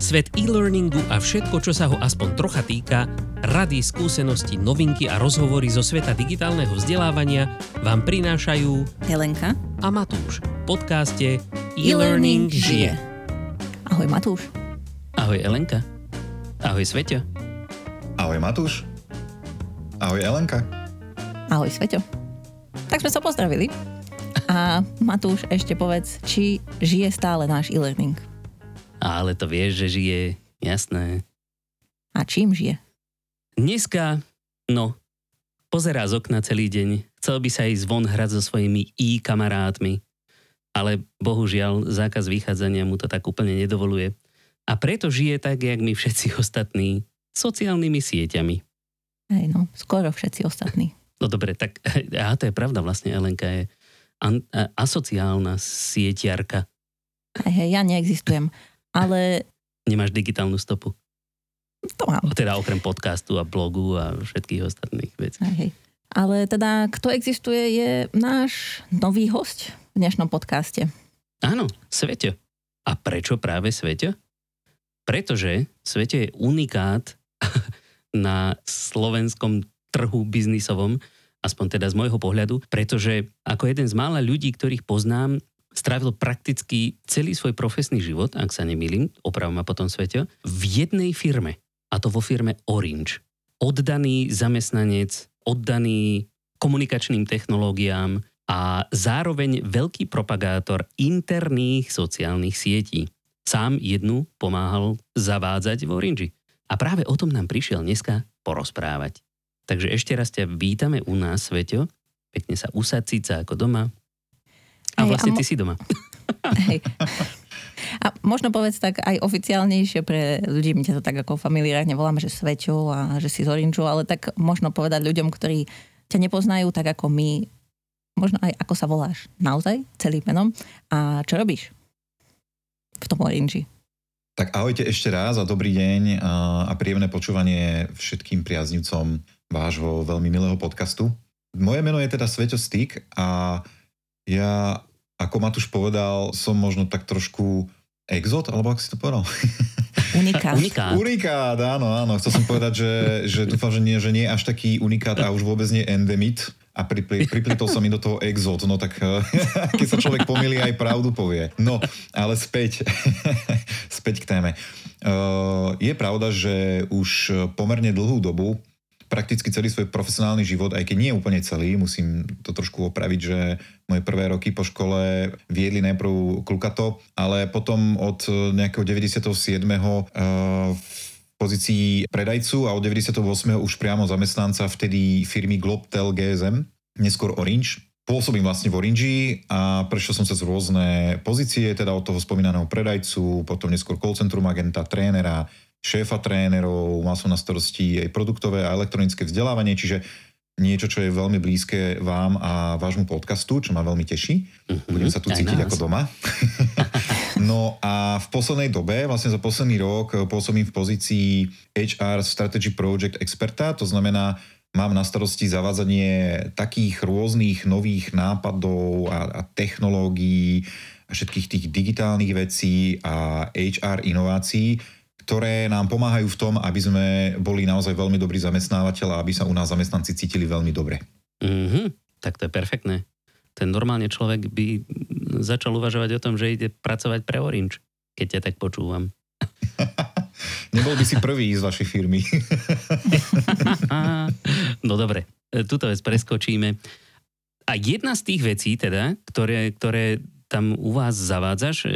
Svet e-learningu a všetko, čo sa ho aspoň trocha týka, rady, skúsenosti, novinky a rozhovory zo sveta digitálneho vzdelávania vám prinášajú Helenka a Matúš v podcaste E-Learning žije. Ahoj Matúš. Ahoj Elenka. Ahoj Sveťo. Ahoj Matúš. Ahoj Elenka. Ahoj Sveťo. Tak sme sa pozdravili. A Matúš, ešte povedz, či žije stále náš e-learning. Ale to vieš, že žije, jasné. A čím žije? Dneska, no, pozerá z okna celý deň. Chcel by sa ísť von hrať so svojimi i-kamarátmi. Ale bohužiaľ, zákaz vychádzania mu to tak úplne nedovoluje. A preto žije tak, jak my všetci ostatní, sociálnymi sieťami. Hej no, skoro všetci ostatní. No dobre, tak a to je pravda vlastne, Elenka je an, a, asociálna sieťarka. Hej, hej, ja neexistujem. Ale Nemáš digitálnu stopu. to mám. Teda okrem podcastu a blogu a všetkých ostatných vecí. Hej, hej. Ale teda, kto existuje, je náš nový host v dnešnom podcaste. Áno, Sveťo. A prečo práve Sveťo? Pretože Sveťo je unikát na slovenskom trhu biznisovom, aspoň teda z môjho pohľadu, pretože ako jeden z mála ľudí, ktorých poznám, strávil prakticky celý svoj profesný život, ak sa nemýlim, oprav ma potom Sveťo, v jednej firme. A to vo firme Orange. Oddaný zamestnanec, oddaný komunikačným technológiám a zároveň veľký propagátor interných sociálnych sietí. Sám jednu pomáhal zavádzať v Orange. A práve o tom nám prišiel dneska porozprávať. Takže ešte raz ťa vítame u nás, Sveťo. Pekne sa usaď síca ako doma. Vlastne mo- ty si doma. Hej. A možno povedz tak aj oficiálnejšie pre ľudí, my ťa to tak ako familiárne voláme, že Sveťo a že si z Orinču, ale tak možno povedať ľuďom, ktorí ťa nepoznajú tak ako my, možno aj ako sa voláš naozaj, celým menom a čo robíš v tom Orinži. Tak ahojte ešte raz a dobrý deň a, príjemné počúvanie všetkým priaznivcom vášho veľmi milého podcastu. Moje meno je teda Sveťo Stik a ja, ako Matúš povedal, som možno tak trošku exot, alebo ako si to povedal? Unikát. Unikát. Unikát, áno, áno. Chcel som povedať, že, že dúfam, že nie, že nie až taký unikát a už vôbec nie endemit. A pripli, priplitol sa mi do toho exot, no tak keď sa človek pomýli, aj pravdu povie. No, ale späť, späť k téme. Je pravda, že už pomerne dlhú dobu prakticky celý svoj profesionálny život, aj keď nie úplne celý, musím to trošku opraviť, že moje prvé roky po škole viedli najprv Klukato, ale potom od nejakého 97. eh, v pozícii predajcu a od 98. už priamo zamestnanca vtedy firmy Globtel GSM, neskôr Orange. Pôsobím vlastne v Orange a prešiel som cez rôzne pozície, teda od toho spomínaného predajcu, potom neskôr call centrum agenta, trénera, šéfa trénerov, mal som na starosti aj produktové a elektronické vzdelávanie, čiže niečo, čo je veľmi blízke vám a vášmu podcastu, čo ma veľmi teší. Budem sa tu cítiť nás. ako doma. no a v poslednej dobe, vlastne za posledný rok, pôsobím v pozícii HR Strategy Project experta, to znamená, mám na starosti zavádzanie takých rôznych nových nápadov a, a technológií a všetkých tých digitálnych vecí a HR inovácií, ktoré nám pomáhajú v tom, aby sme boli naozaj veľmi dobrí zamestnávateľ a aby sa u nás zamestnanci cítili veľmi dobre. Mhm, tak to je perfektné. Ten normálne človek by začal uvažovať o tom, že ide pracovať pre Orange, keď ťa tak počúvam. Nebol by si prvý z vašej firmy. no dobre, e, túto vec preskočíme. A jedna z tých vecí, teda, ktoré, ktoré tam u vás zavádzaš, e,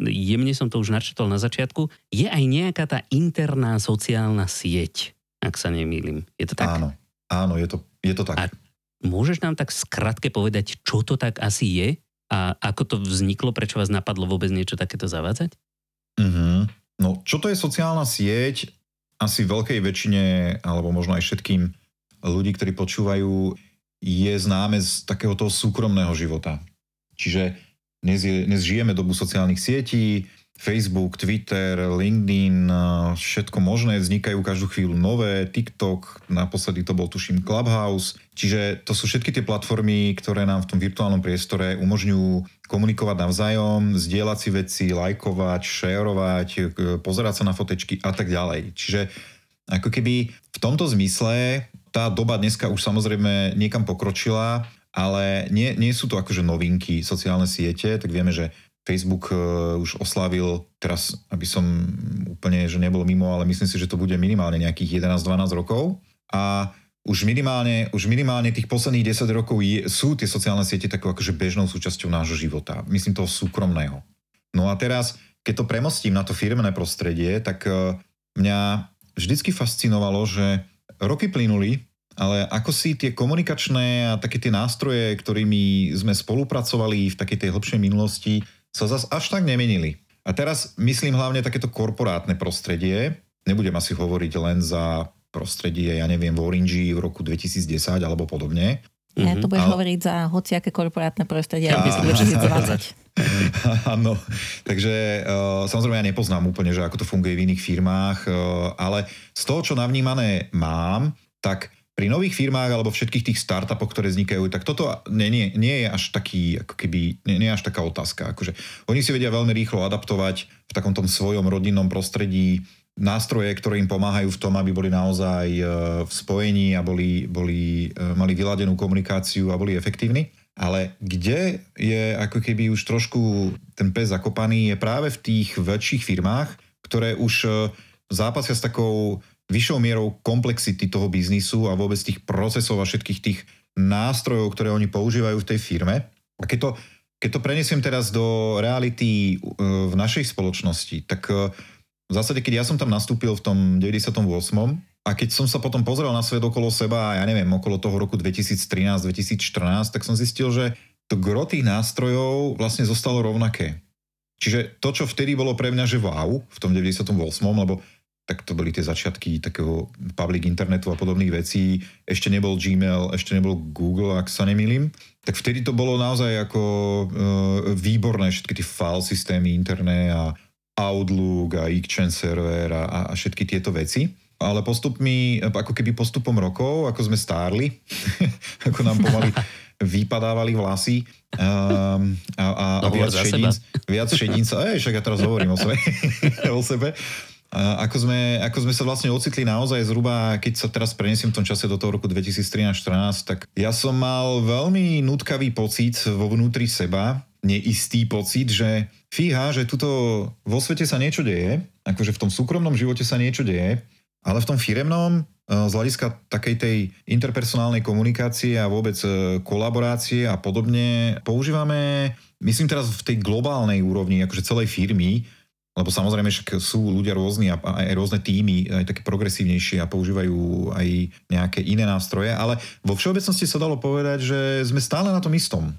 jemne som to už načetol na začiatku, je aj nejaká tá interná sociálna sieť, ak sa nemýlim. Je to tak? Áno, áno, je to, je to tak. A- Môžeš nám tak skratke povedať, čo to tak asi je a ako to vzniklo, prečo vás napadlo vôbec niečo takéto zavádzať? Mhm. No, čo to je sociálna sieť? Asi veľkej väčšine, alebo možno aj všetkým ľudí, ktorí počúvajú, je známe z takého toho súkromného života. Čiže dnes, je, dnes žijeme dobu sociálnych sietí, Facebook, Twitter, LinkedIn, všetko možné, vznikajú každú chvíľu nové, TikTok, naposledy to bol tuším Clubhouse, čiže to sú všetky tie platformy, ktoré nám v tom virtuálnom priestore umožňujú komunikovať navzájom, zdieľať si veci, lajkovať, šerovať, pozerať sa na fotečky a tak ďalej. Čiže ako keby v tomto zmysle tá doba dneska už samozrejme niekam pokročila, ale nie, nie sú to akože novinky sociálne siete, tak vieme, že Facebook uh, už oslavil, teraz aby som úplne, že nebol mimo, ale myslím si, že to bude minimálne nejakých 11-12 rokov. A už minimálne, už minimálne tých posledných 10 rokov je, sú tie sociálne siete takou akože bežnou súčasťou nášho života. Myslím toho súkromného. No a teraz, keď to premostím na to firmné prostredie, tak uh, mňa vždycky fascinovalo, že roky plynuli, ale ako si tie komunikačné a také tie nástroje, ktorými sme spolupracovali v takej tej hlbšej minulosti, sa zase až tak nemenili. A teraz myslím hlavne takéto korporátne prostredie. Nebudem asi hovoriť len za prostredie, ja neviem, v Orange v roku 2010 alebo podobne. Ja to budeš Ale... hovoriť za hociaké korporátne prostredie roku 2020. Áno, takže uh, samozrejme ja nepoznám úplne, že ako to funguje v iných firmách, uh, ale z toho, čo navnímané mám, tak pri nových firmách alebo všetkých tých startupoch, ktoré vznikajú, tak toto nie, nie, nie je až taký, ako keby, nie, nie je až taká otázka. Akože oni si vedia veľmi rýchlo adaptovať v takom tom svojom rodinnom prostredí nástroje, ktoré im pomáhajú v tom, aby boli naozaj e, v spojení a boli, boli, e, mali vyladenú komunikáciu a boli efektívni. Ale kde je ako keby už trošku ten pes zakopaný, je práve v tých väčších firmách, ktoré už e, zápasia s takou vyššou mierou komplexity toho biznisu a vôbec tých procesov a všetkých tých nástrojov, ktoré oni používajú v tej firme. A keď to, keď to prenesiem teraz do reality e, v našej spoločnosti, tak e, v zásade, keď ja som tam nastúpil v tom 98. a keď som sa potom pozrel na svet okolo seba, ja neviem, okolo toho roku 2013-2014, tak som zistil, že to gro tých nástrojov vlastne zostalo rovnaké. Čiže to, čo vtedy bolo pre mňa, že wow, v tom 98., lebo tak to boli tie začiatky takého public internetu a podobných vecí. Ešte nebol Gmail, ešte nebol Google, ak sa nemýlim. Tak vtedy to bolo naozaj ako e, výborné, všetky tie file systémy interné a Outlook a Exchange server a, a všetky tieto veci. Ale postupmi, ako keby postupom rokov, ako sme stárli, ako nám pomaly vypadávali vlasy um, a, a, a viac, šedín, viac šedín sa, ej, však ja teraz hovorím o sebe, o sebe ako sme, ako sme sa vlastne ocitli naozaj zhruba, keď sa teraz prenesiem v tom čase do toho roku 2013-2014, tak ja som mal veľmi nutkavý pocit vo vnútri seba, neistý pocit, že fíha, že tuto vo svete sa niečo deje, akože v tom súkromnom živote sa niečo deje, ale v tom firemnom e, z hľadiska takej tej interpersonálnej komunikácie a vôbec e, kolaborácie a podobne používame, myslím teraz v tej globálnej úrovni, akože celej firmy, lebo samozrejme však sú ľudia rôzni a aj rôzne týmy, aj také progresívnejšie a používajú aj nejaké iné nástroje, ale vo všeobecnosti sa dalo povedať, že sme stále na tom istom.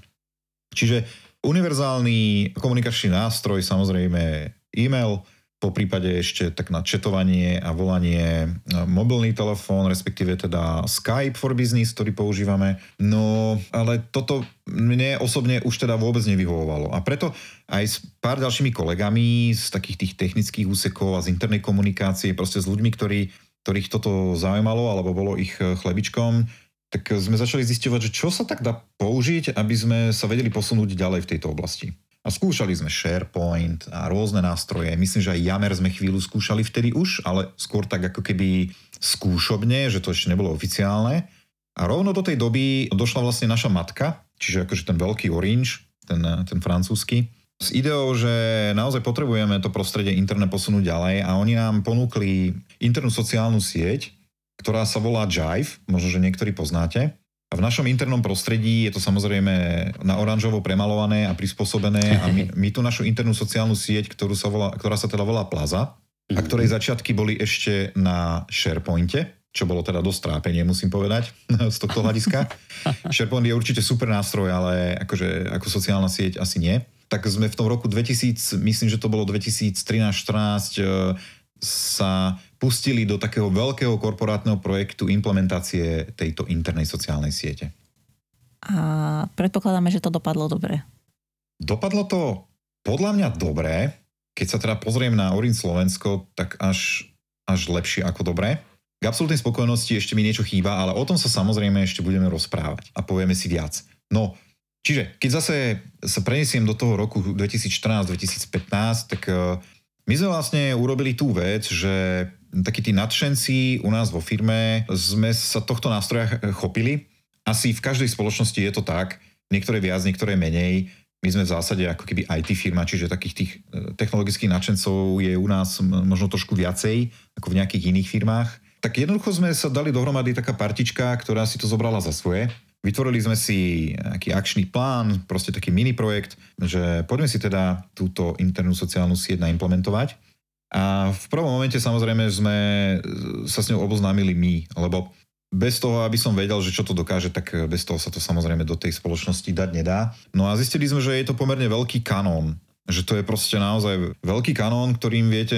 Čiže univerzálny komunikačný nástroj, samozrejme e-mail, po prípade ešte tak na četovanie a volanie mobilný telefón, respektíve teda Skype for Business, ktorý používame. No, ale toto mne osobne už teda vôbec nevyhovovalo. A preto aj s pár ďalšími kolegami z takých tých technických úsekov a z internej komunikácie, proste s ľuďmi, ktorí, ktorých toto zaujímalo alebo bolo ich chlebičkom, tak sme začali zisťovať, že čo sa tak dá použiť, aby sme sa vedeli posunúť ďalej v tejto oblasti. A skúšali sme SharePoint a rôzne nástroje. Myslím, že aj Yammer sme chvíľu skúšali vtedy už, ale skôr tak ako keby skúšobne, že to ešte nebolo oficiálne. A rovno do tej doby došla vlastne naša matka, čiže akože ten veľký Orange, ten, ten francúzsky, s ideou, že naozaj potrebujeme to prostredie internet posunúť ďalej a oni nám ponúkli internú sociálnu sieť, ktorá sa volá Jive, možno, že niektorí poznáte. A v našom internom prostredí je to samozrejme na oranžovo premalované a prispôsobené a my, my tú našu internú sociálnu sieť, ktorú sa volá, ktorá sa teda volá Plaza, a mhm. ktorej začiatky boli ešte na SharePointe, čo bolo teda dosť trápenie, musím povedať, z tohto hľadiska. SharePoint je určite super nástroj, ale akože, ako sociálna sieť asi nie. Tak sme v tom roku 2000, myslím, že to bolo 2013-14, sa pustili do takého veľkého korporátneho projektu implementácie tejto internej sociálnej siete. A predpokladáme, že to dopadlo dobre. Dopadlo to podľa mňa dobre. keď sa teda pozriem na Orin Slovensko, tak až, až lepšie ako dobré. K absolútnej spokojnosti ešte mi niečo chýba, ale o tom sa samozrejme ešte budeme rozprávať a povieme si viac. No, čiže keď zase sa prenesiem do toho roku 2014-2015, tak uh, my sme vlastne urobili tú vec, že takí tí nadšenci u nás vo firme sme sa tohto nástroja chopili. Asi v každej spoločnosti je to tak, niektoré viac, niektoré menej. My sme v zásade ako keby IT firma, čiže takých tých e, technologických nadšencov je u nás možno trošku viacej ako v nejakých iných firmách. Tak jednoducho sme sa dali dohromady taká partička, ktorá si to zobrala za svoje Vytvorili sme si nejaký akčný plán, proste taký mini projekt, že poďme si teda túto internú sociálnu sieť naimplementovať. A v prvom momente samozrejme sme sa s ňou oboznámili my, lebo bez toho, aby som vedel, že čo to dokáže, tak bez toho sa to samozrejme do tej spoločnosti dať nedá. No a zistili sme, že je to pomerne veľký kanón že to je proste naozaj veľký kanón, ktorým viete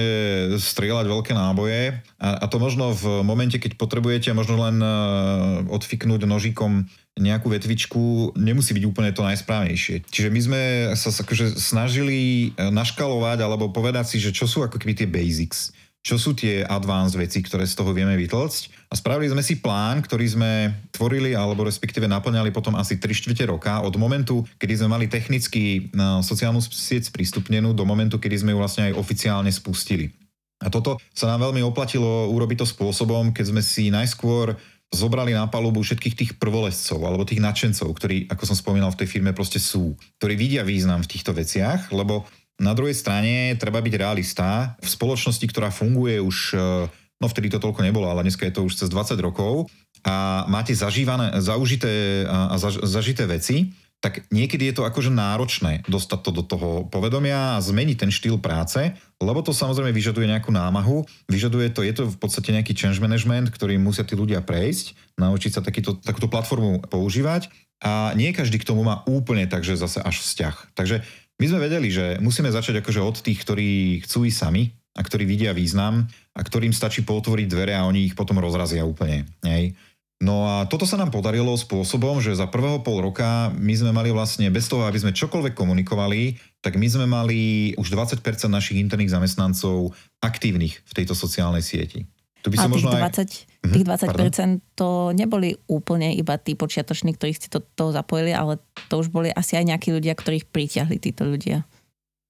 strieľať veľké náboje a, a to možno v momente, keď potrebujete možno len uh, odfiknúť nožikom nejakú vetvičku, nemusí byť úplne to najsprávnejšie. Čiže my sme sa akože snažili e, naškalovať alebo povedať si, že čo sú ako keby tie basics čo sú tie advanced veci, ktoré z toho vieme vytlcť. A spravili sme si plán, ktorý sme tvorili alebo respektíve naplňali potom asi 3 čtvrte roka od momentu, kedy sme mali technicky sociálnu sieť sprístupnenú do momentu, kedy sme ju vlastne aj oficiálne spustili. A toto sa nám veľmi oplatilo urobiť to spôsobom, keď sme si najskôr zobrali na palubu všetkých tých prvolescov alebo tých nadšencov, ktorí, ako som spomínal, v tej firme proste sú, ktorí vidia význam v týchto veciach, lebo na druhej strane treba byť realista. V spoločnosti, ktorá funguje už, e, no vtedy to toľko nebolo, ale dneska je to už cez 20 rokov a máte zažívané, zaužité a zaž, zažité veci, tak niekedy je to akože náročné dostať to do toho povedomia a zmeniť ten štýl práce, lebo to samozrejme vyžaduje nejakú námahu, vyžaduje to, je to v podstate nejaký change management, ktorý musia tí ľudia prejsť, naučiť sa takýto, takúto platformu používať a nie každý k tomu má úplne takže zase až vzťah. Takže my sme vedeli, že musíme začať akože od tých, ktorí chcú ísť sami a ktorí vidia význam a ktorým stačí potvoriť dvere a oni ich potom rozrazia úplne. Hej. No a toto sa nám podarilo spôsobom, že za prvého pol roka my sme mali vlastne, bez toho, aby sme čokoľvek komunikovali, tak my sme mali už 20% našich interných zamestnancov aktívnych v tejto sociálnej sieti. Tu by som a možno tých 20, aj... Mhm, tých 20% Pardon? to neboli úplne iba tí počiatoční, ktorí ste to, to zapojili, ale to už boli asi aj nejakí ľudia, ktorých pritiahli títo ľudia.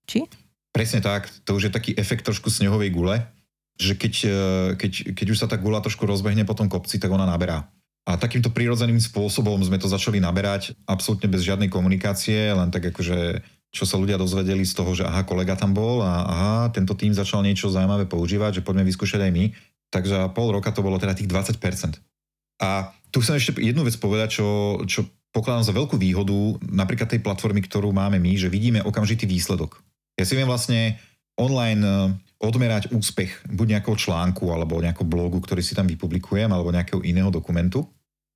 Či? Presne tak. To už je taký efekt trošku snehovej gule, že keď, e, keď, keď už sa tá gula trošku rozbehne po tom kopci, tak ona naberá. A takýmto prirodzeným spôsobom sme to začali naberať, absolútne bez žiadnej komunikácie, len tak akože čo sa ľudia dozvedeli z toho, že aha, kolega tam bol a aha, tento tým začal niečo zaujímavé používať, že poďme vyskúšať aj my. Takže pol roka to bolo teda tých 20%. A tu chcem ešte jednu vec povedať, čo, čo pokladám za veľkú výhodu napríklad tej platformy, ktorú máme my, že vidíme okamžitý výsledok. Ja si viem vlastne online e, odmerať úspech buď nejakého článku alebo nejakého blogu, ktorý si tam vypublikujem, alebo nejakého iného dokumentu.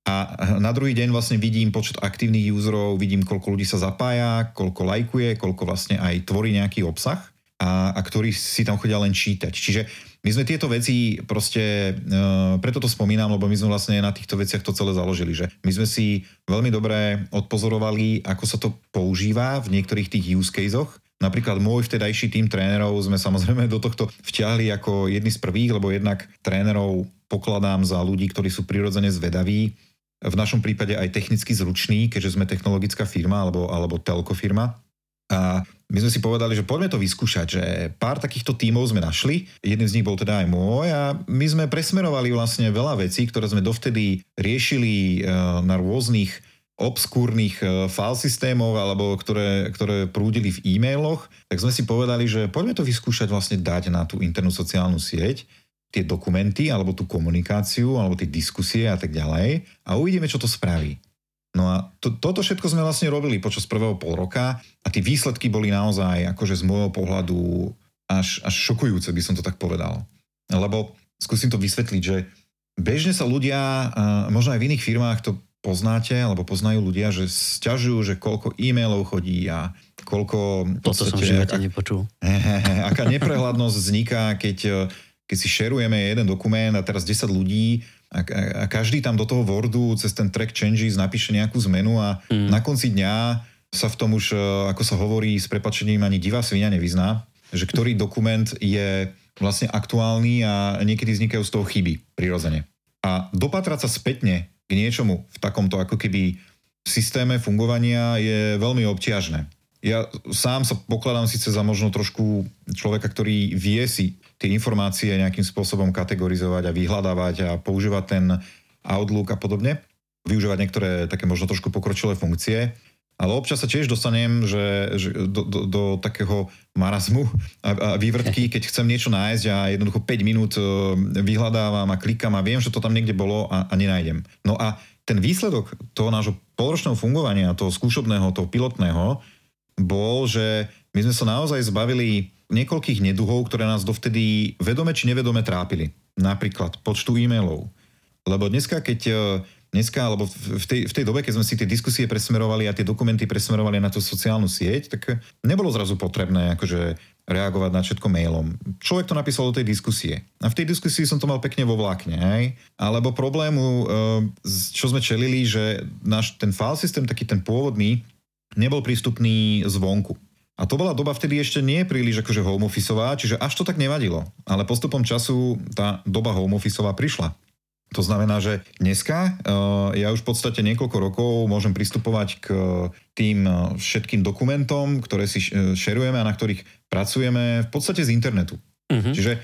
A na druhý deň vlastne vidím počet aktívnych userov, vidím, koľko ľudí sa zapája, koľko lajkuje, koľko vlastne aj tvorí nejaký obsah a, a ktorí si tam chodia len čítať. Čiže my sme tieto veci proste, uh, preto to spomínam, lebo my sme vlastne na týchto veciach to celé založili, že my sme si veľmi dobre odpozorovali, ako sa to používa v niektorých tých use caseoch. Napríklad môj vtedajší tým trénerov sme samozrejme do tohto vťahli ako jedni z prvých, lebo jednak trénerov pokladám za ľudí, ktorí sú prirodzene zvedaví, v našom prípade aj technicky zruční, keďže sme technologická firma alebo, alebo telko firma. A my sme si povedali, že poďme to vyskúšať, že pár takýchto tímov sme našli, jedným z nich bol teda aj môj a my sme presmerovali vlastne veľa vecí, ktoré sme dovtedy riešili eh, na rôznych obskúrnych eh, file systémov alebo ktoré, ktoré prúdili v e-mailoch, tak sme si povedali, že poďme to vyskúšať vlastne dať na tú internú sociálnu sieť tie dokumenty alebo tú komunikáciu alebo tie diskusie a tak ďalej a uvidíme, čo to spraví. No a to, toto všetko sme vlastne robili počas prvého pol roka a tie výsledky boli naozaj akože z môjho pohľadu až, až šokujúce, by som to tak povedal. Lebo skúsim to vysvetliť, že bežne sa ľudia, možno aj v iných firmách to poznáte, alebo poznajú ľudia, že sťažujú, že koľko e-mailov chodí a koľko... Toto som v živote nepočul. Aká neprehľadnosť vzniká, keď, keď si šerujeme jeden dokument a teraz 10 ľudí a, a každý tam do toho Wordu cez ten track changes napíše nejakú zmenu a mm. na konci dňa sa v tom už, e, ako sa hovorí s prepačením, ani divá svinia nevyzná. že ktorý dokument je vlastne aktuálny a niekedy vznikajú z toho chyby prirodzene. A dopatrať sa spätne k niečomu v takomto ako keby systéme fungovania je veľmi obťažné. Ja sám sa pokladám síce za možno trošku človeka, ktorý vie si tie informácie nejakým spôsobom kategorizovať a vyhľadávať a používať ten Outlook a podobne, využívať niektoré také možno trošku pokročilé funkcie, ale občas sa tiež dostanem že, že do, do, do takého marazmu a, a vývrtky, keď chcem niečo nájsť a jednoducho 5 minút e, vyhľadávam a klikám a viem, že to tam niekde bolo a, a nenájdem. No a ten výsledok toho nášho polročného fungovania, toho skúšobného, toho pilotného, bol, že my sme sa naozaj zbavili niekoľkých neduhov, ktoré nás dovtedy vedome či nevedome trápili. Napríklad počtu e-mailov. Lebo dneska, keď e, dneska, alebo v tej, v tej dobe, keď sme si tie diskusie presmerovali a tie dokumenty presmerovali na tú sociálnu sieť, tak nebolo zrazu potrebné akože reagovať na všetko mailom. Človek to napísal do tej diskusie. A v tej diskusii som to mal pekne vo vlákne. Hej? Alebo problému, e, čo sme čelili, že náš ten file systém, taký ten pôvodný, nebol prístupný zvonku. A to bola doba vtedy ešte nie príliš akože home officeová, čiže až to tak nevadilo. Ale postupom času tá doba home officeová prišla. To znamená, že dneska uh, ja už v podstate niekoľko rokov môžem pristupovať k tým uh, všetkým dokumentom, ktoré si šerujeme a na ktorých pracujeme v podstate z internetu. Uh-huh. Čiže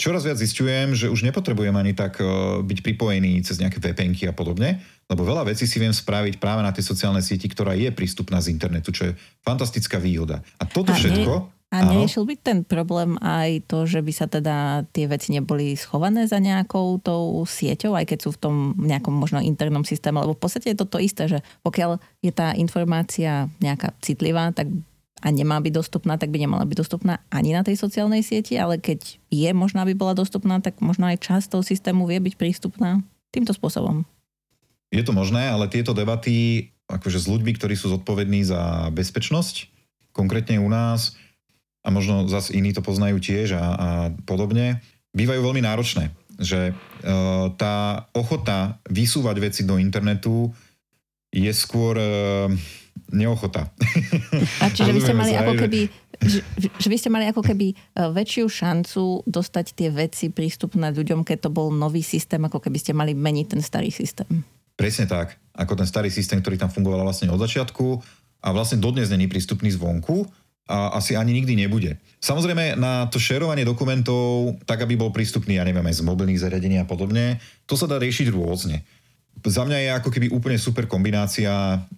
čoraz viac zistujem, že už nepotrebujem ani tak byť pripojený cez nejaké VPNky a podobne, lebo veľa vecí si viem spraviť práve na tej sociálnej sieti, ktorá je prístupná z internetu, čo je fantastická výhoda. A toto a všetko... Nie, a nešiel byť ten problém aj to, že by sa teda tie veci neboli schované za nejakou tou sieťou, aj keď sú v tom nejakom možno internom systéme, lebo v podstate je to to isté, že pokiaľ je tá informácia nejaká citlivá, tak a nemá byť dostupná, tak by nemala byť dostupná ani na tej sociálnej sieti, ale keď je možná, aby bola dostupná, tak možno aj časť toho systému vie byť prístupná týmto spôsobom. Je to možné, ale tieto debaty akože s ľuďmi, ktorí sú zodpovední za bezpečnosť, konkrétne u nás, a možno zase iní to poznajú tiež a, a podobne, bývajú veľmi náročné. Že e, tá ochota vysúvať veci do internetu je skôr e, neochota. A čiže vy ste mali ako keby že, že vy ste mali ako keby e, väčšiu šancu dostať tie veci prístupné ľuďom, keď to bol nový systém, ako keby ste mali meniť ten starý systém. Presne tak, ako ten starý systém, ktorý tam fungoval vlastne od začiatku a vlastne dodnes není prístupný zvonku a asi ani nikdy nebude. Samozrejme, na to šerovanie dokumentov, tak aby bol prístupný, ja neviem, aj z mobilných zariadení a podobne, to sa dá riešiť rôzne. Za mňa je ako keby úplne super kombinácia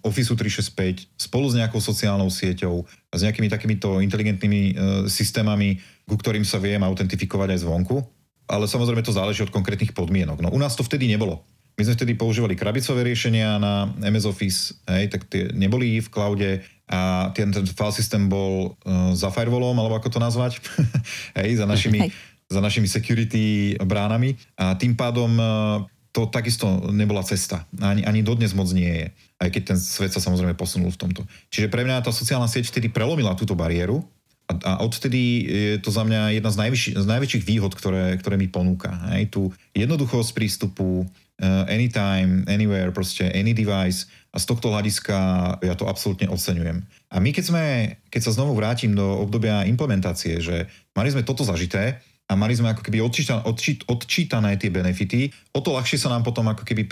Office 365 spolu s nejakou sociálnou sieťou a s nejakými takýmito inteligentnými e, systémami, ku ktorým sa viem autentifikovať aj zvonku. Ale samozrejme to záleží od konkrétnych podmienok. No u nás to vtedy nebolo. My sme vtedy používali krabicové riešenia na MS Office, hej, tak tie neboli v cloude a ten, ten file systém bol uh, za firewallom, alebo ako to nazvať, hej, za našimi, za našimi security bránami a tým pádom uh, to takisto nebola cesta. Ani, ani dodnes moc nie je. Aj keď ten svet sa samozrejme posunul v tomto. Čiže pre mňa tá sociálna sieť vtedy prelomila túto bariéru a, a odtedy je to za mňa jedna z, najvyšší, z najväčších výhod, ktoré, ktoré mi ponúka. Hej, tú jednoduchosť prístupu, uh, anytime, anywhere, proste any device a z tohto hľadiska ja to absolútne oceňujem. A my keď sme, keď sa znovu vrátim do obdobia implementácie, že mali sme toto zažité a mali sme ako keby odčítané, odčít, odčítané tie benefity, o to ľahšie sa nám potom ako keby e,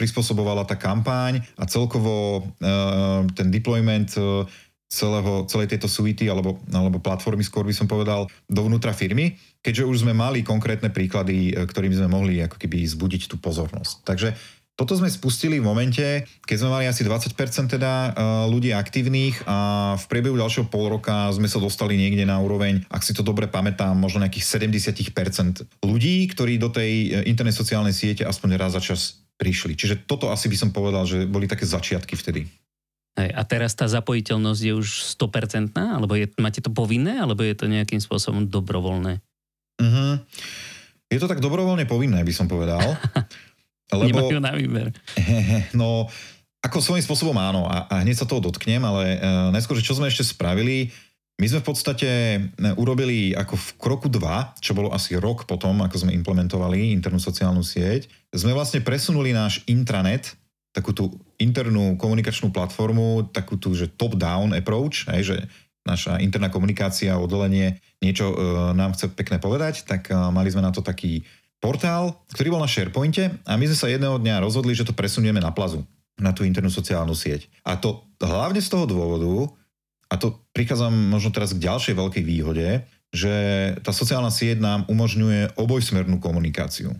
prispôsobovala tá kampaň a celkovo uh, ten deployment uh, celého, celej tejto suity alebo, alebo platformy, skôr by som povedal, dovnútra firmy, keďže už sme mali konkrétne príklady, e, ktorými sme mohli ako keby zbudiť tú pozornosť. Takže toto sme spustili v momente, keď sme mali asi 20% teda e, ľudí aktívnych a v priebehu ďalšieho pol roka sme sa dostali niekde na úroveň, ak si to dobre pamätám, možno nejakých 70% ľudí, ktorí do tej e, internet sociálnej siete aspoň raz za čas prišli. Čiže toto asi by som povedal, že boli také začiatky vtedy. Hej, a teraz tá zapojiteľnosť je už 100%, alebo je, máte to povinné, alebo je to nejakým spôsobom dobrovoľné? Uh-huh. Je to tak dobrovoľne povinné, by som povedal. lebo, Nemajú na výber. No, ako svojím spôsobom áno, a, a hneď sa toho dotknem, ale uh, najskôr, že čo sme ešte spravili, my sme v podstate e, urobili ako v kroku 2, čo bolo asi rok potom, ako sme implementovali internú sociálnu sieť, sme vlastne presunuli náš intranet takú tú internú komunikačnú platformu, takú tú, že top-down approach, hej, že naša interná komunikácia, oddelenie niečo e, nám chce pekne povedať, tak e, mali sme na to taký portál, ktorý bol na SharePointe a my sme sa jedného dňa rozhodli, že to presunieme na plazu, na tú internú sociálnu sieť. A to hlavne z toho dôvodu, a to prichádzam možno teraz k ďalšej veľkej výhode, že tá sociálna sieť nám umožňuje obojsmernú komunikáciu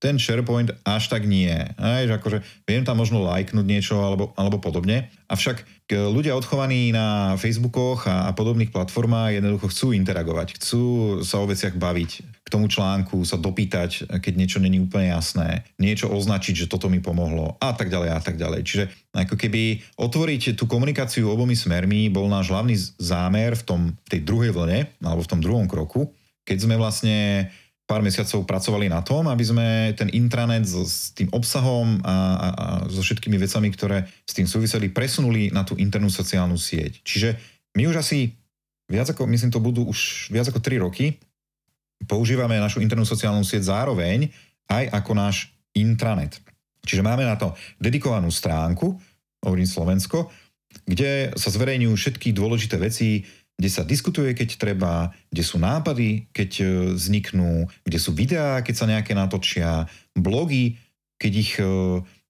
ten SharePoint až tak nie. Aj, že akože viem tam možno lajknúť niečo alebo, alebo podobne. Avšak ľudia odchovaní na Facebookoch a, a podobných platformách jednoducho chcú interagovať, chcú sa o veciach baviť, k tomu článku sa dopýtať, keď niečo není úplne jasné, niečo označiť, že toto mi pomohlo a tak ďalej a tak ďalej. Čiže ako keby otvoriť tú komunikáciu obomi smermi bol náš hlavný zámer v, tom, v tej druhej vlne alebo v tom druhom kroku, keď sme vlastne pár mesiacov pracovali na tom, aby sme ten intranet so, s tým obsahom a, a, a so všetkými vecami, ktoré s tým súviseli, presunuli na tú internú sociálnu sieť. Čiže my už asi viac ako, myslím, to budú už viac ako 3 roky, používame našu internú sociálnu sieť zároveň aj ako náš intranet. Čiže máme na to dedikovanú stránku, hovorím Slovensko, kde sa zverejňujú všetky dôležité veci, kde sa diskutuje, keď treba, kde sú nápady, keď e, vzniknú, kde sú videá, keď sa nejaké natočia, blogy, keď ich e,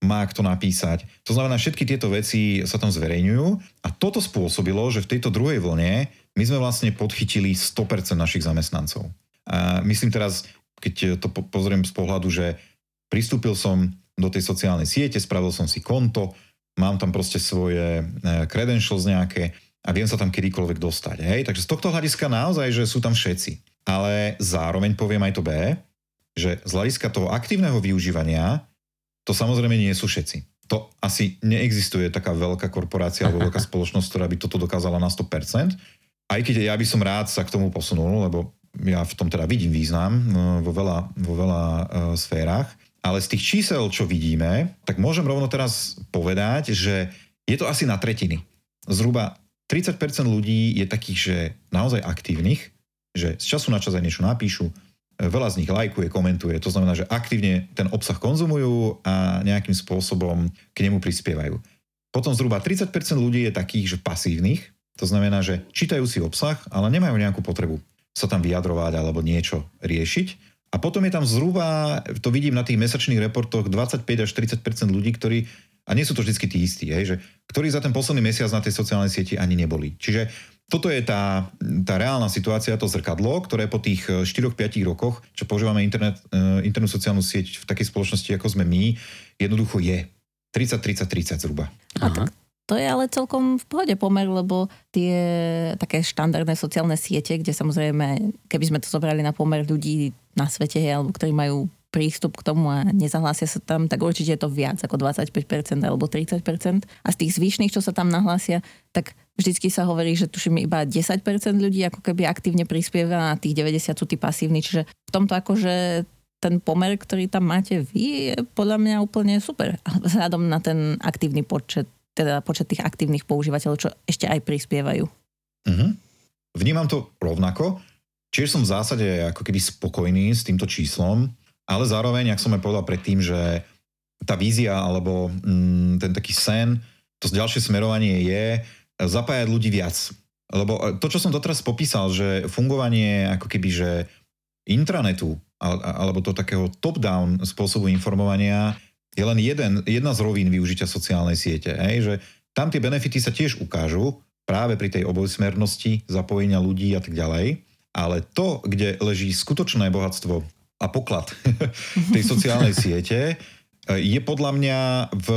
má kto napísať. To znamená, všetky tieto veci sa tam zverejňujú a toto spôsobilo, že v tejto druhej vlne my sme vlastne podchytili 100% našich zamestnancov. A myslím teraz, keď to pozriem z pohľadu, že pristúpil som do tej sociálnej siete, spravil som si konto, mám tam proste svoje e, credentials nejaké, a viem sa tam kedykoľvek dostať. Hej? Takže z tohto hľadiska naozaj, že sú tam všetci. Ale zároveň poviem aj to B, že z hľadiska toho aktívneho využívania to samozrejme nie sú všetci. To asi neexistuje taká veľká korporácia alebo veľká spoločnosť, ktorá by toto dokázala na 100%. Aj keď ja by som rád sa k tomu posunul, lebo ja v tom teda vidím význam no, vo veľa, vo veľa uh, sférach. Ale z tých čísel, čo vidíme, tak môžem rovno teraz povedať, že je to asi na tretiny. Zhruba 30% ľudí je takých, že naozaj aktívnych, že z času na čas aj niečo napíšu, veľa z nich lajkuje, komentuje, to znamená, že aktívne ten obsah konzumujú a nejakým spôsobom k nemu prispievajú. Potom zhruba 30% ľudí je takých, že pasívnych, to znamená, že čítajú si obsah, ale nemajú nejakú potrebu sa tam vyjadrovať alebo niečo riešiť. A potom je tam zhruba, to vidím na tých mesačných reportoch, 25 až 30% ľudí, ktorí a nie sú to vždy tí istí, hej, že, ktorí za ten posledný mesiac na tej sociálnej sieti ani neboli. Čiže toto je tá, tá reálna situácia, to zrkadlo, ktoré po tých 4-5 eh, rokoch, čo používame internet, eh, internú sociálnu sieť v takej spoločnosti, ako sme my, jednoducho je. 30-30-30 zhruba. A tak to je ale celkom v pohode pomer, lebo tie také štandardné sociálne siete, kde samozrejme, keby sme to zobrali na pomer ľudí na svete, alebo ktorí majú prístup k tomu a nezahlásia sa tam, tak určite je to viac ako 25% alebo 30%. A z tých zvyšných, čo sa tam nahlásia, tak vždycky sa hovorí, že tuším iba 10% ľudí ako keby aktívne prispieva a tých 90 sú tí pasívni. Čiže v tomto akože ten pomer, ktorý tam máte vy, je podľa mňa úplne super. Vzhľadom na ten aktívny počet, teda počet tých aktívnych používateľov, čo ešte aj prispievajú. Mm-hmm. Vnímam to rovnako. Čiže som v zásade ako keby spokojný s týmto číslom ale zároveň, ak som aj povedal predtým, že tá vízia alebo mm, ten taký sen, to ďalšie smerovanie je zapájať ľudí viac. Lebo to, čo som doteraz popísal, že fungovanie ako keby, že intranetu alebo to takého top-down spôsobu informovania je len jeden, jedna z rovín využitia sociálnej siete. Hej? Že tam tie benefity sa tiež ukážu práve pri tej obojsmernosti zapojenia ľudí a tak ďalej. Ale to, kde leží skutočné bohatstvo a poklad tej sociálnej siete je podľa mňa v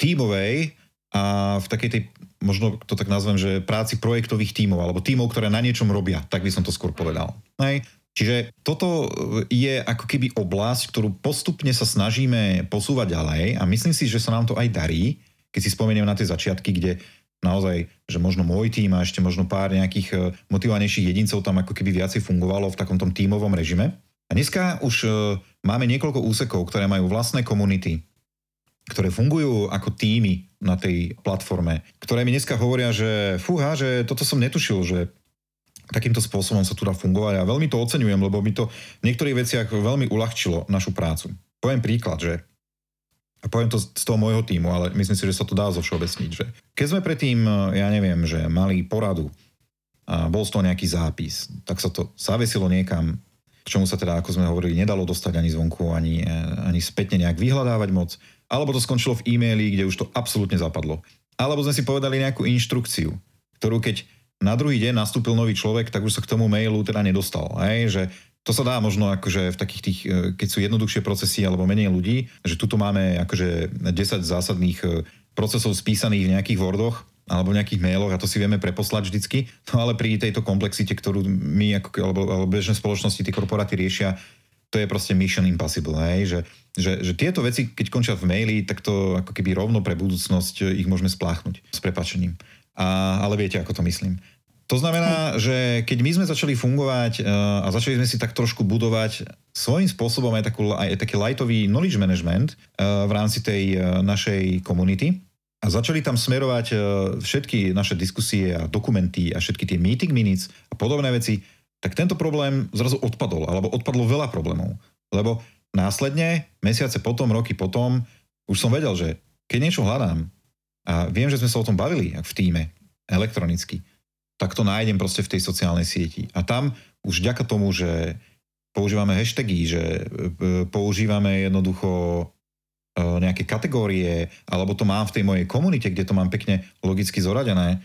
tímovej a v takej tej, možno to tak nazvem, že práci projektových tímov, alebo tímov, ktoré na niečom robia, tak by som to skôr povedal. Hej. Čiže toto je ako keby oblasť, ktorú postupne sa snažíme posúvať ďalej a myslím si, že sa nám to aj darí, keď si spomeniem na tie začiatky, kde naozaj, že možno môj tým a ešte možno pár nejakých eh, motivovanejších jedincov tam ako keby viacej fungovalo v takom tom tímovom režime. A dneska už e, máme niekoľko úsekov, ktoré majú vlastné komunity, ktoré fungujú ako týmy na tej platforme, ktoré mi dneska hovoria, že fúha, že toto som netušil, že takýmto spôsobom sa tu dá fungovať a veľmi to oceňujem, lebo mi to v niektorých veciach veľmi uľahčilo našu prácu. Poviem príklad, že a poviem to z toho môjho týmu, ale myslím si, že sa to dá zo že keď sme predtým, ja neviem, že mali poradu a bol z toho nejaký zápis. Tak sa to zavesilo niekam, k čomu sa teda, ako sme hovorili, nedalo dostať ani zvonku, ani, ani spätne nejak vyhľadávať moc. Alebo to skončilo v e-maili, kde už to absolútne zapadlo. Alebo sme si povedali nejakú inštrukciu, ktorú keď na druhý deň nastúpil nový človek, tak už sa k tomu mailu teda nedostal. Hej? Že to sa dá možno akože v takých tých, e, keď sú jednoduchšie procesy alebo menej ľudí, že tuto máme akože 10 zásadných e, procesov spísaných v nejakých Wordoch alebo nejakých mailoch a to si vieme preposlať vždycky. No ale pri tejto komplexite, ktorú my ako, alebo, alebo bežné spoločnosti, tie korporáty riešia, to je proste mission impossible, hej? Že, že, že tieto veci, keď končia v maili, tak to ako keby rovno pre budúcnosť e, ich môžeme spláchnuť s prepačením. A, ale viete, ako to myslím. To znamená, že keď my sme začali fungovať uh, a začali sme si tak trošku budovať svojím spôsobom aj, takú, aj taký lightový knowledge management uh, v rámci tej uh, našej komunity a začali tam smerovať uh, všetky naše diskusie a dokumenty a všetky tie meeting minutes a podobné veci, tak tento problém zrazu odpadol, alebo odpadlo veľa problémov. Lebo následne, mesiace potom, roky potom, už som vedel, že keď niečo hľadám a viem, že sme sa o tom bavili v týme elektronicky, tak to nájdem proste v tej sociálnej sieti. A tam už vďaka tomu, že používame hashtagy, že e, používame jednoducho e, nejaké kategórie, alebo to mám v tej mojej komunite, kde to mám pekne logicky zoradené,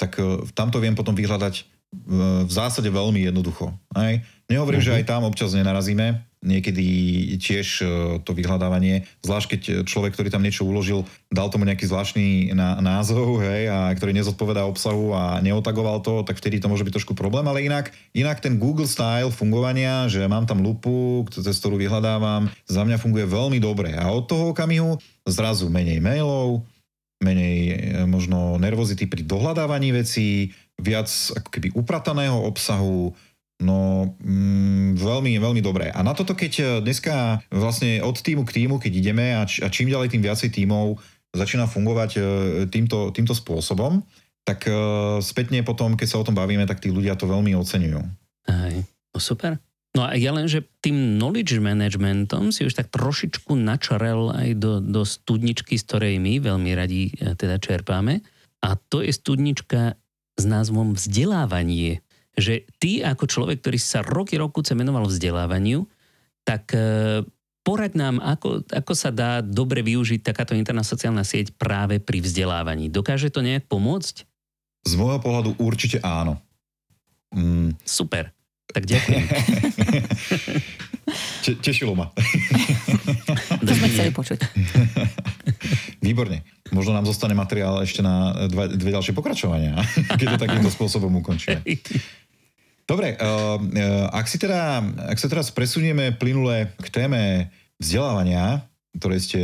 tak e, tam to viem potom vyhľadať v zásade veľmi jednoducho. Aj? Nehovorím, uh-huh. že mhm. aj tam občas nenarazíme, niekedy tiež e, to vyhľadávanie, zvlášť keď človek, ktorý tam niečo uložil, dal tomu nejaký zvláštny názov, hej, a ktorý nezodpovedá obsahu a neotagoval to, tak vtedy to môže byť trošku problém, ale inak, inak ten Google style fungovania, že mám tam lupu, cez ktorú vyhľadávam, za mňa funguje veľmi dobre. A od toho okamihu zrazu menej mailov, menej e, možno nervozity pri dohľadávaní vecí, viac ako keby uprataného obsahu, No, mm, veľmi, veľmi dobré. A na toto, keď e, dneska vlastne od týmu k týmu, keď ideme a, č- a čím ďalej tým viacej týmov začína fungovať e, týmto, týmto spôsobom, tak e, spätne potom, keď sa o tom bavíme, tak tí ľudia to veľmi oceňujú. Aj, no super. No a ja len, že tým knowledge managementom si už tak trošičku načarel aj do, do studničky, z ktorej my veľmi radi teda čerpáme. A to je studnička s názvom vzdelávanie že ty ako človek, ktorý sa roky roku menoval vzdelávaniu, tak e, poraď nám, ako, ako sa dá dobre využiť takáto interná sociálna sieť práve pri vzdelávaní. Dokáže to nejak pomôcť? Z môjho pohľadu určite áno. Mm. Super. Tak ďakujem. Te, tešilo ma. to sme chceli počuť. Výborne. Možno nám zostane materiál ešte na dva, dve ďalšie pokračovania, keď to takýmto spôsobom ukončíme. Dobre, uh, uh, ak, si teda, ak sa teraz presunieme plynule k téme vzdelávania, ktoré ste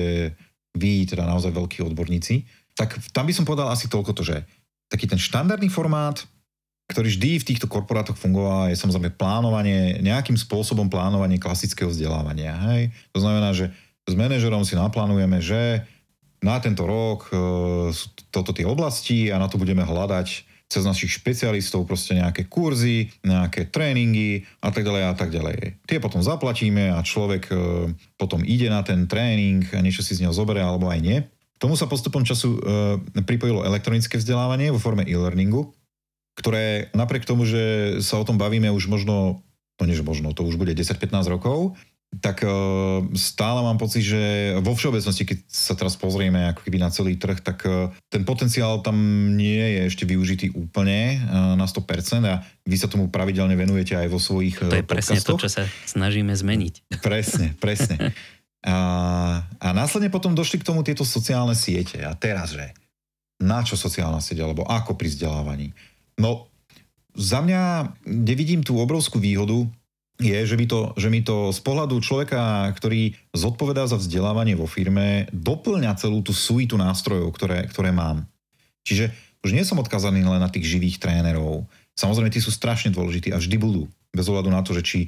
vy, teda naozaj veľkí odborníci, tak tam by som povedal asi toľko to, že taký ten štandardný formát, ktorý vždy v týchto korporátoch fungoval, je samozrejme plánovanie, nejakým spôsobom plánovanie klasického vzdelávania. Hej? To znamená, že s manažerom si naplánujeme, že na tento rok uh, sú toto tie oblasti a na to budeme hľadať cez našich špecialistov proste nejaké kurzy, nejaké tréningy a tak ďalej a tak ďalej. Tie potom zaplatíme a človek e, potom ide na ten tréning a niečo si z neho zoberie alebo aj nie. Tomu sa postupom času e, pripojilo elektronické vzdelávanie vo forme e-learningu, ktoré napriek tomu, že sa o tom bavíme už možno, no než možno, to už bude 10-15 rokov, tak e, stále mám pocit, že vo všeobecnosti, keď sa teraz pozrieme ako keby na celý trh, tak e, ten potenciál tam nie je ešte využitý úplne e, na 100% a vy sa tomu pravidelne venujete aj vo svojich To je presne to, čo sa snažíme zmeniť. Presne, presne. A, a následne potom došli k tomu tieto sociálne siete. A teraz, že na čo sociálna sieť, alebo ako pri vzdelávaní? No, za mňa, kde vidím tú obrovskú výhodu, je, že mi, to, že mi to z pohľadu človeka, ktorý zodpovedá za vzdelávanie vo firme, doplňa celú tú suitu nástrojov, ktoré, ktoré mám. Čiže už nie som odkazaný len na tých živých trénerov. Samozrejme, tí sú strašne dôležití a vždy budú. Bez ohľadu na to, že či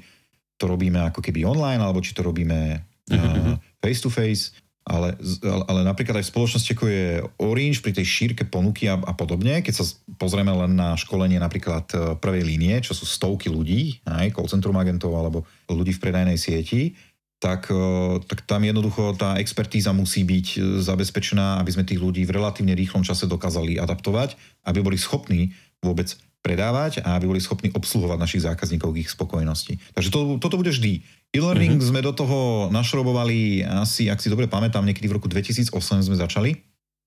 to robíme ako keby online, alebo či to robíme uh, face to face ale, ale napríklad aj v spoločnosti, ako je Orange, pri tej šírke ponuky a, a podobne, keď sa pozrieme len na školenie napríklad e, prvej línie, čo sú stovky ľudí, aj call centrum agentov alebo ľudí v predajnej sieti, tak, e, tak tam jednoducho tá expertíza musí byť e, zabezpečená, aby sme tých ľudí v relatívne rýchlom čase dokázali adaptovať, aby boli schopní vôbec predávať a aby boli schopní obsluhovať našich zákazníkov k ich spokojnosti. Takže to, toto bude vždy. E-learning mm-hmm. sme do toho našrobovali asi, ak si dobre pamätám, niekedy v roku 2008 sme začali.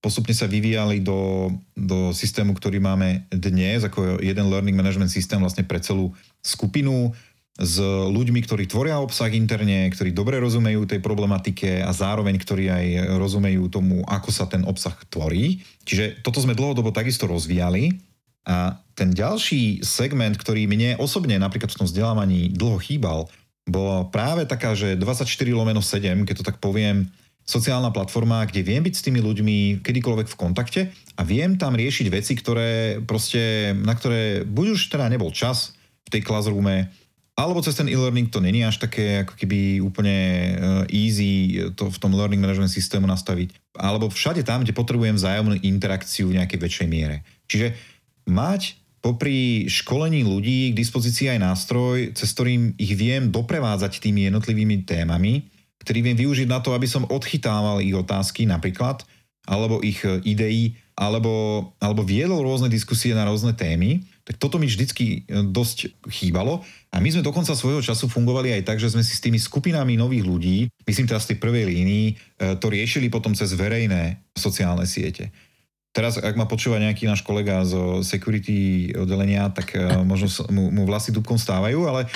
Postupne sa vyvíjali do, do systému, ktorý máme dnes, ako jeden learning management systém vlastne pre celú skupinu s ľuďmi, ktorí tvoria obsah interne, ktorí dobre rozumejú tej problematike a zároveň, ktorí aj rozumejú tomu, ako sa ten obsah tvorí. Čiže toto sme dlhodobo takisto rozvíjali. A ten ďalší segment, ktorý mne osobne napríklad v tom vzdelávaní dlho chýbal, bola práve taká, že 24 lomeno 7, keď to tak poviem, sociálna platforma, kde viem byť s tými ľuďmi kedykoľvek v kontakte a viem tam riešiť veci, ktoré proste, na ktoré buď už teda nebol čas v tej classroome, alebo cez ten e-learning to není až také ako keby úplne eh, easy to v tom learning management systému nastaviť. Alebo všade tam, kde potrebujem vzájomnú interakciu v nejakej väčšej miere. Čiže mať popri školení ľudí k dispozícii aj nástroj, cez ktorým ich viem doprevádzať tými jednotlivými témami, ktorý viem využiť na to, aby som odchytával ich otázky napríklad, alebo ich eh, ideí, alebo, alebo viedol rôzne diskusie na rôzne témy, tak toto mi vždycky eh, dosť chýbalo. A my sme dokonca svojho času fungovali aj tak, že sme si s tými skupinami nových ľudí, myslím teraz tej prvej línii, eh, to riešili potom cez verejné sociálne siete. Teraz, ak ma počúva nejaký náš kolega zo security oddelenia, tak uh, možno mu, mu vlasy dubkom stávajú, ale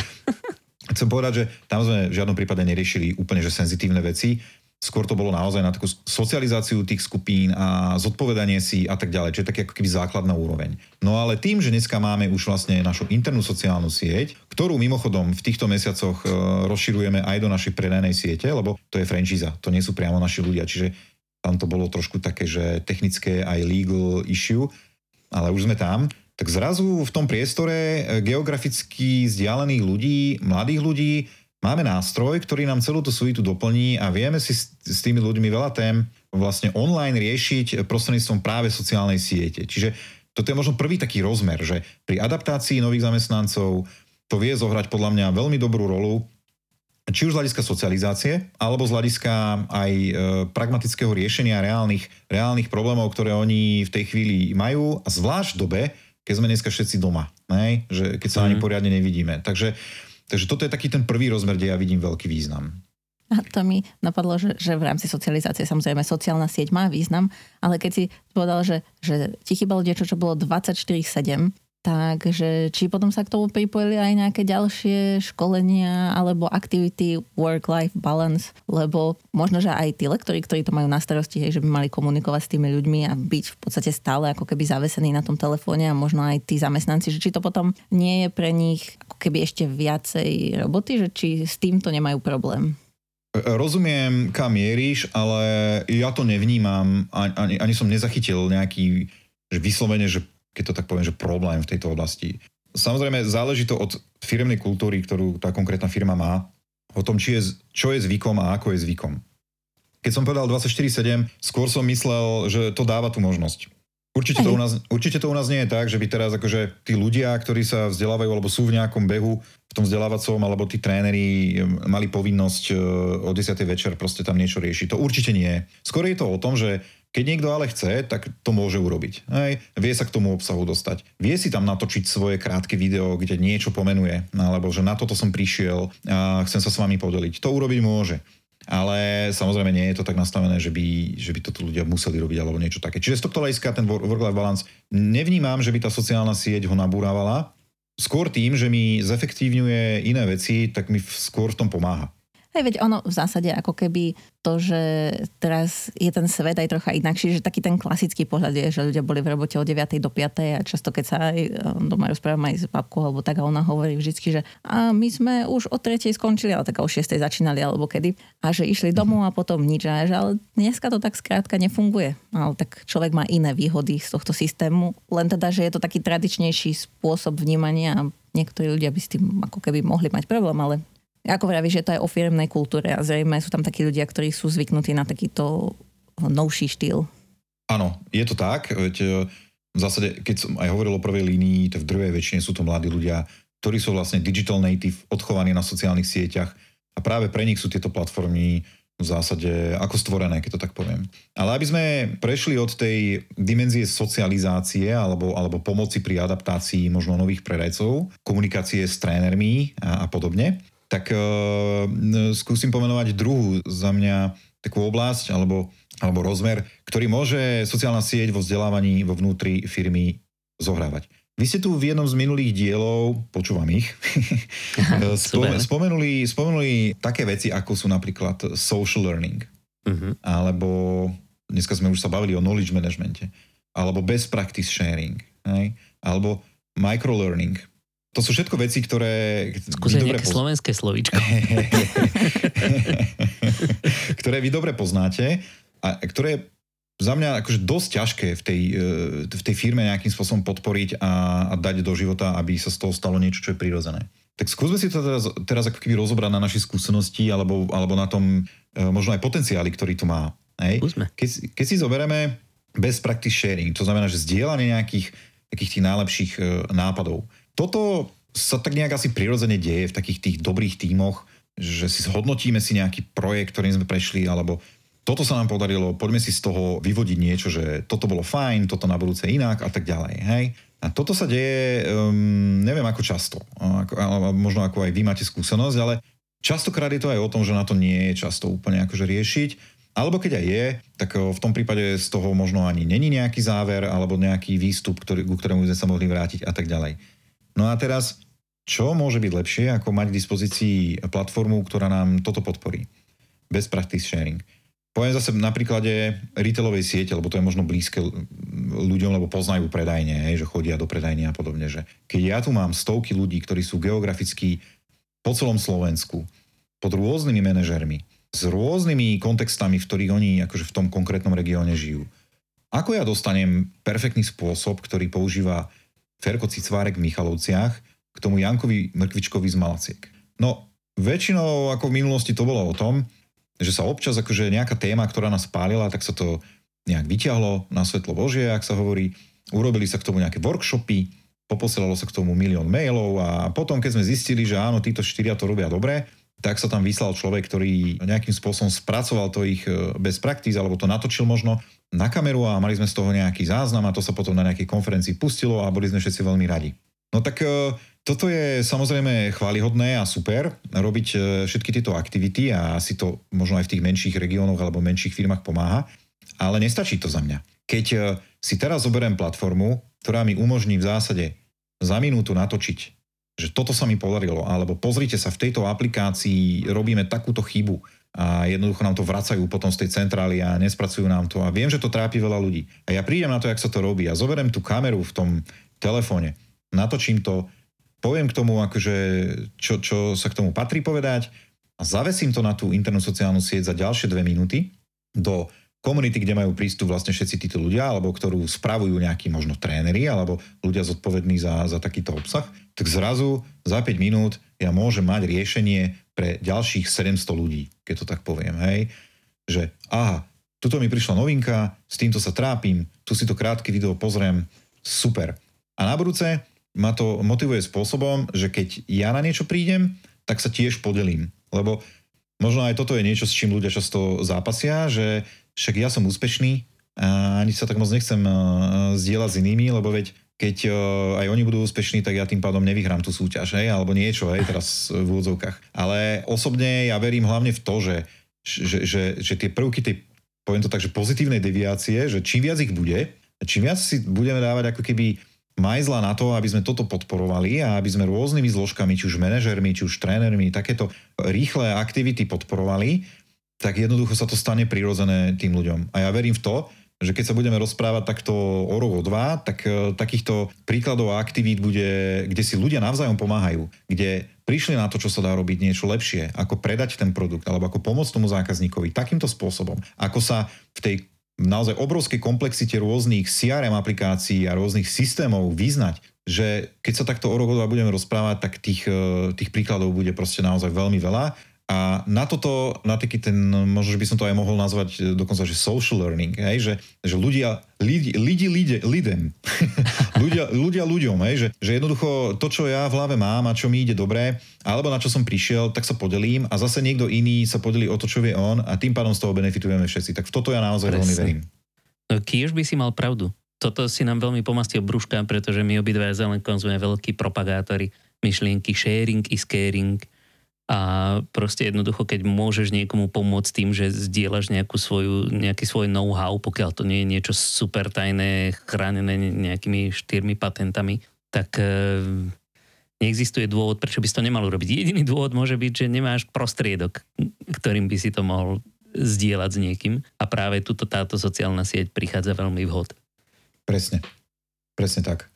chcem povedať, že tam sme v žiadnom prípade neriešili úplne že senzitívne veci. Skôr to bolo naozaj na takú socializáciu tých skupín a zodpovedanie si a tak ďalej, čo je také ako keby základná úroveň. No ale tým, že dneska máme už vlastne našu internú sociálnu sieť, ktorú mimochodom v týchto mesiacoch e, rozširujeme aj do našej predajnej siete, lebo to je franchíza, to nie sú priamo naši ľudia, čiže tam to bolo trošku také, že technické aj legal issue, ale už sme tam. Tak zrazu v tom priestore eh, geograficky vzdialených ľudí, mladých ľudí, máme nástroj, ktorý nám celú tú suitu doplní a vieme si s, s tými ľuďmi veľa tém vlastne online riešiť prostredníctvom práve sociálnej siete. Čiže toto je možno prvý taký rozmer, že pri adaptácii nových zamestnancov to vie zohrať podľa mňa veľmi dobrú rolu či už z hľadiska socializácie, alebo z hľadiska aj e, pragmatického riešenia reálnych, reálnych problémov, ktoré oni v tej chvíli majú, a zvlášť v dobe, keď sme dneska všetci doma, ne? že keď sa mm. ani mhm. poriadne nevidíme. Takže, takže toto je taký ten prvý rozmer, kde ja vidím veľký význam. A to mi napadlo, že, že v rámci socializácie samozrejme sociálna sieť má význam, ale keď si povedal, že, že ti chýbalo niečo, čo bolo 24-7, Takže či potom sa k tomu pripojili aj nejaké ďalšie školenia alebo aktivity work-life balance, lebo možno, že aj tí lektori, ktorí to majú na starosti, hej, že by mali komunikovať s tými ľuďmi a byť v podstate stále ako keby zavesení na tom telefóne a možno aj tí zamestnanci, že či to potom nie je pre nich ako keby ešte viacej roboty, že či s týmto nemajú problém. Rozumiem, kam mieríš, ale ja to nevnímam, ani, ani som nezachytil nejaký že vyslovene, že keď to tak poviem, že problém v tejto oblasti. Samozrejme, záleží to od firmnej kultúry, ktorú tá konkrétna firma má, o tom, či je, čo je zvykom a ako je zvykom. Keď som povedal 24-7, skôr som myslel, že to dáva tú možnosť. Určite to, u nás, určite to u nás nie je tak, že by teraz akože tí ľudia, ktorí sa vzdelávajú alebo sú v nejakom behu v tom vzdelávacom, alebo tí tréneri mali povinnosť e, o 10. večer proste tam niečo riešiť. To určite nie. Skôr je to o tom, že keď niekto ale chce, tak to môže urobiť. Hej. Vie sa k tomu obsahu dostať. Vie si tam natočiť svoje krátke video, kde niečo pomenuje, alebo že na toto som prišiel a chcem sa s vami podeliť. To urobiť môže. Ale samozrejme nie je to tak nastavené, že by, že by toto ľudia museli robiť alebo niečo také. Čiže z tohto hľadiska ten work-life balance nevnímam, že by tá sociálna sieť ho nabúravala. Skôr tým, že mi zefektívňuje iné veci, tak mi skôr v tom pomáha. Hej, veď ono v zásade ako keby to, že teraz je ten svet aj trocha inakší, že taký ten klasický pohľad je, že ľudia boli v robote od 9. do 5. a často keď sa aj e, doma rozprávam aj s babkou alebo tak a ona hovorí vždy, že a my sme už o 3. skončili, ale tak o 6. začínali alebo kedy a že išli domov a potom nič. A že ale dneska to tak skrátka nefunguje. Ale tak človek má iné výhody z tohto systému, len teda, že je to taký tradičnejší spôsob vnímania a niektorí ľudia by s tým ako keby mohli mať problém, ale ako vravíš, že to je o firmnej kultúre a zrejme sú tam takí ľudia, ktorí sú zvyknutí na takýto novší štýl. Áno, je to tak. Veď e, v zásade, keď som aj hovoril o prvej línii, to v druhej väčšine sú to mladí ľudia, ktorí sú vlastne digital native, odchovaní na sociálnych sieťach a práve pre nich sú tieto platformy v zásade ako stvorené, keď to tak poviem. Ale aby sme prešli od tej dimenzie socializácie alebo, alebo pomoci pri adaptácii možno nových predajcov, komunikácie s trénermi a, a podobne, tak uh, skúsim pomenovať druhú za mňa takú oblasť alebo, alebo rozmer, ktorý môže sociálna sieť vo vzdelávaní vo vnútri firmy zohrávať. Vy ste tu v jednom z minulých dielov, počúvam ich, Spome, spomenuli, spomenuli také veci, ako sú napríklad social learning, uh-huh. alebo dneska sme už sa bavili o knowledge managemente, alebo best practice sharing, hej? alebo microlearning. To sú všetko veci, ktoré... Skúsaj nejaké poz... slovenské slovíčko. ktoré vy dobre poznáte a ktoré za mňa akože dosť ťažké v tej, e, v tej firme nejakým spôsobom podporiť a, a dať do života, aby sa z toho stalo niečo, čo je prirodzené. Tak skúsme si to teraz, teraz ako keby rozobrať na našej skúsenosti alebo, alebo na tom e, možno aj potenciáli, ktorý tu má. Hej? Keď, keď si zoberieme best practice sharing, to znamená, že zdieľanie nejakých takých tých najlepších e, nápadov. Toto sa tak nejak asi prirodzene deje v takých tých dobrých tímoch, že si zhodnotíme si nejaký projekt, ktorým sme prešli, alebo toto sa nám podarilo, poďme si z toho vyvodiť niečo, že toto bolo fajn, toto na budúce inak a tak ďalej. Hej? A toto sa deje, um, neviem ako často, ako, možno ako aj vy máte skúsenosť, ale častokrát je to aj o tom, že na to nie je často úplne akože riešiť. Alebo keď aj je, tak v tom prípade z toho možno ani není nejaký záver alebo nejaký výstup, ktorý, ku ktorému sme sa mohli vrátiť a tak ďalej. No a teraz, čo môže byť lepšie, ako mať k dispozícii platformu, ktorá nám toto podporí? Best practice sharing. Poviem zase na príklade retailovej siete, lebo to je možno blízke ľuďom, lebo poznajú predajne, že chodia do predajne a podobne. Že keď ja tu mám stovky ľudí, ktorí sú geograficky po celom Slovensku, pod rôznymi manažermi, s rôznymi kontextami, v ktorých oni akože v tom konkrétnom regióne žijú. Ako ja dostanem perfektný spôsob, ktorý používa Ferko Cicvárek v Michalovciach k tomu Jankovi Mrkvičkovi z Malaciek? No, väčšinou ako v minulosti to bolo o tom, že sa občas akože nejaká téma, ktorá nás pálila, tak sa to nejak vyťahlo na svetlo Božie, ak sa hovorí. Urobili sa k tomu nejaké workshopy, poposielalo sa k tomu milión mailov a potom, keď sme zistili, že áno, títo štyria to robia dobre, tak sa tam vyslal človek, ktorý nejakým spôsobom spracoval to ich e, bez praktíz, alebo to natočil možno na kameru a mali sme z toho nejaký záznam a to sa potom na nejakej konferencii pustilo a boli sme všetci veľmi radi. No tak e, toto je samozrejme chválihodné a super, robiť e, všetky tieto aktivity a asi to možno aj v tých menších regiónoch alebo menších firmách pomáha, ale nestačí to za mňa. Keď e, si teraz zoberiem platformu, ktorá mi umožní v zásade za minútu natočiť, že toto sa mi podarilo, alebo pozrite sa, v tejto aplikácii robíme takúto chybu a jednoducho nám to vracajú potom z tej centrály a nespracujú nám to. A viem, že to trápi veľa ľudí. A ja prídem na to, jak sa to robí. A zoberiem tú kameru v tom telefóne, natočím to, poviem k tomu, akože, čo, čo sa k tomu patrí povedať. A zavesím to na tú internú sociálnu sieť za ďalšie dve minúty do komunity, kde majú prístup vlastne všetci títo ľudia, alebo ktorú spravujú nejakí možno tréneri, alebo ľudia zodpovední za, za takýto obsah, tak zrazu za 5 minút ja môžem mať riešenie pre ďalších 700 ľudí, keď to tak poviem, hej. Že aha, tuto mi prišla novinka, s týmto sa trápim, tu si to krátke video pozriem, super. A na budúce ma to motivuje spôsobom, že keď ja na niečo prídem, tak sa tiež podelím. Lebo možno aj toto je niečo, s čím ľudia často zápasia, že však ja som úspešný a ani sa tak moc nechcem zdieľať s inými, lebo veď keď aj oni budú úspešní, tak ja tým pádom nevyhrám tú súťaž, hej, alebo niečo, hej, teraz v úvodzovkách. Ale osobne ja verím hlavne v to, že, že, že, že tie prvky tej, poviem to tak, že pozitívnej deviácie, že čím viac ich bude, čím viac si budeme dávať ako keby majzla na to, aby sme toto podporovali a aby sme rôznymi zložkami, či už manažermi, či už trénermi, takéto rýchle aktivity podporovali, tak jednoducho sa to stane prirodzené tým ľuďom. A ja verím v to, že keď sa budeme rozprávať takto o rok, o dva, tak e, takýchto príkladov a aktivít bude, kde si ľudia navzájom pomáhajú, kde prišli na to, čo sa dá robiť niečo lepšie, ako predať ten produkt, alebo ako pomôcť tomu zákazníkovi takýmto spôsobom, ako sa v tej naozaj obrovskej komplexite rôznych CRM aplikácií a rôznych systémov vyznať, že keď sa takto o rok dva budeme rozprávať, tak tých, e, tých príkladov bude proste naozaj veľmi veľa A na toto, na taký ten, možno, že by som to aj mohol nazvať e, dokonca, že social learning, hej, že, že ľudia, lidi, lidi, lidi lidem, ľudia, ľudia ľuďom, hej, že, že jednoducho to, čo ja v hlave mám a čo mi ide dobre, alebo na čo som prišiel, tak sa podelím a zase niekto iný sa podelí o to, čo vie on a tým pádom z toho benefitujeme všetci. Tak v toto ja naozaj Presne. veľmi verím. No, Kiež by si mal pravdu. Toto si nám veľmi pomastil brúška, pretože my obidva zelenkom sme veľkí propagátori myšlienky sharing is caring a proste jednoducho, keď môžeš niekomu pomôcť tým, že zdieľaš nejakú svoju, nejaký svoj know-how, pokiaľ to nie je niečo super tajné, chránené nejakými štyrmi patentami, tak e, neexistuje dôvod, prečo by si to nemal urobiť. Jediný dôvod môže byť, že nemáš prostriedok, ktorým by si to mohol zdieľať s niekým a práve tuto táto sociálna sieť prichádza veľmi vhod. Presne. Presne tak.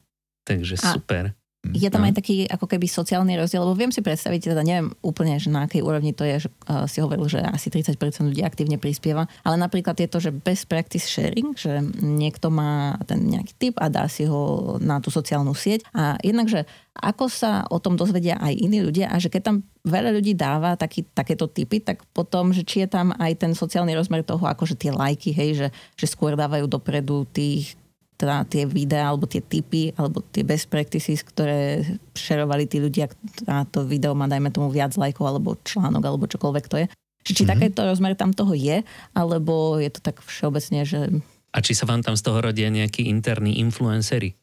Takže a super. Je tam no. aj taký ako keby sociálny rozdiel, lebo viem si predstaviť, teda neviem úplne, že na akej úrovni to je, že uh, si hovoril, že asi 30% ľudí aktívne prispieva, ale napríklad je to, že best practice sharing, že niekto má ten nejaký tip a dá si ho na tú sociálnu sieť a jednak, že ako sa o tom dozvedia aj iní ľudia a že keď tam veľa ľudí dáva taký, takéto typy, tak potom, že či je tam aj ten sociálny rozmer toho, akože tie lajky, hej, že, že skôr dávajú dopredu tých teda tie videá alebo tie typy alebo tie best practices, ktoré šerovali tí ľudia a to video má dajme tomu viac lajkov alebo článok alebo čokoľvek to je. Či, či mm-hmm. takéto rozmer tam toho je, alebo je to tak všeobecne, že... A či sa vám tam z toho rodia nejakí interní influencery?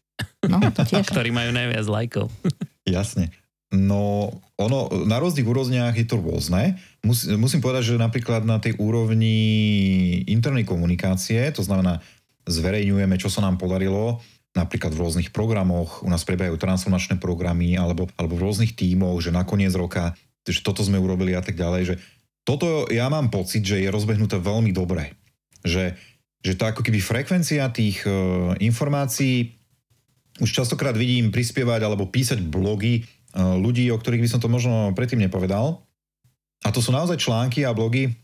No, to tiež. Ktorí majú najviac lajkov. Jasne. No, ono, na rôznych úrovniach je to rôzne. Mus, musím povedať, že napríklad na tej úrovni internej komunikácie, to znamená zverejňujeme, čo sa nám podarilo, napríklad v rôznych programoch, u nás prebiehajú transformačné programy alebo, alebo v rôznych tímoch, že na koniec roka, že toto sme urobili a tak ďalej, že toto ja mám pocit, že je rozbehnuté veľmi dobre. Že, že tá ako keby frekvencia tých uh, informácií už častokrát vidím prispievať alebo písať blogy uh, ľudí, o ktorých by som to možno predtým nepovedal. A to sú naozaj články a blogy,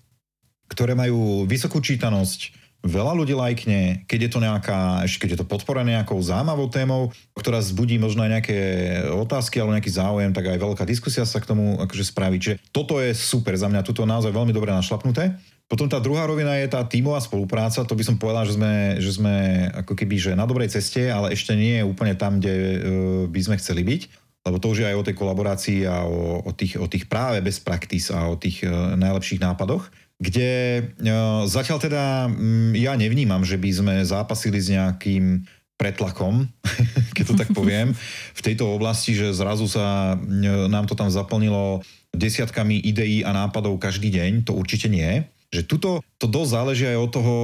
ktoré majú vysokú čítanosť, veľa ľudí lajkne, keď je to nejaká, ešte keď je to podporené nejakou zaujímavou témou, ktorá zbudí možno aj nejaké otázky alebo nejaký záujem, tak aj veľká diskusia sa k tomu akože spraví. Čiže toto je super za mňa, tuto naozaj veľmi dobre našlapnuté. Potom tá druhá rovina je tá tímová spolupráca, to by som povedal, že sme, že sme ako keby že na dobrej ceste, ale ešte nie je úplne tam, kde e, by sme chceli byť lebo to už je aj o tej kolaborácii a o, o, tých, o tých práve best practice a o tých uh, najlepších nápadoch kde e, zatiaľ teda mm, ja nevnímam, že by sme zápasili s nejakým pretlakom, keď to tak poviem, v tejto oblasti, že zrazu sa e, nám to tam zaplnilo desiatkami ideí a nápadov každý deň, to určite nie. Že tuto to dosť záleží aj od toho,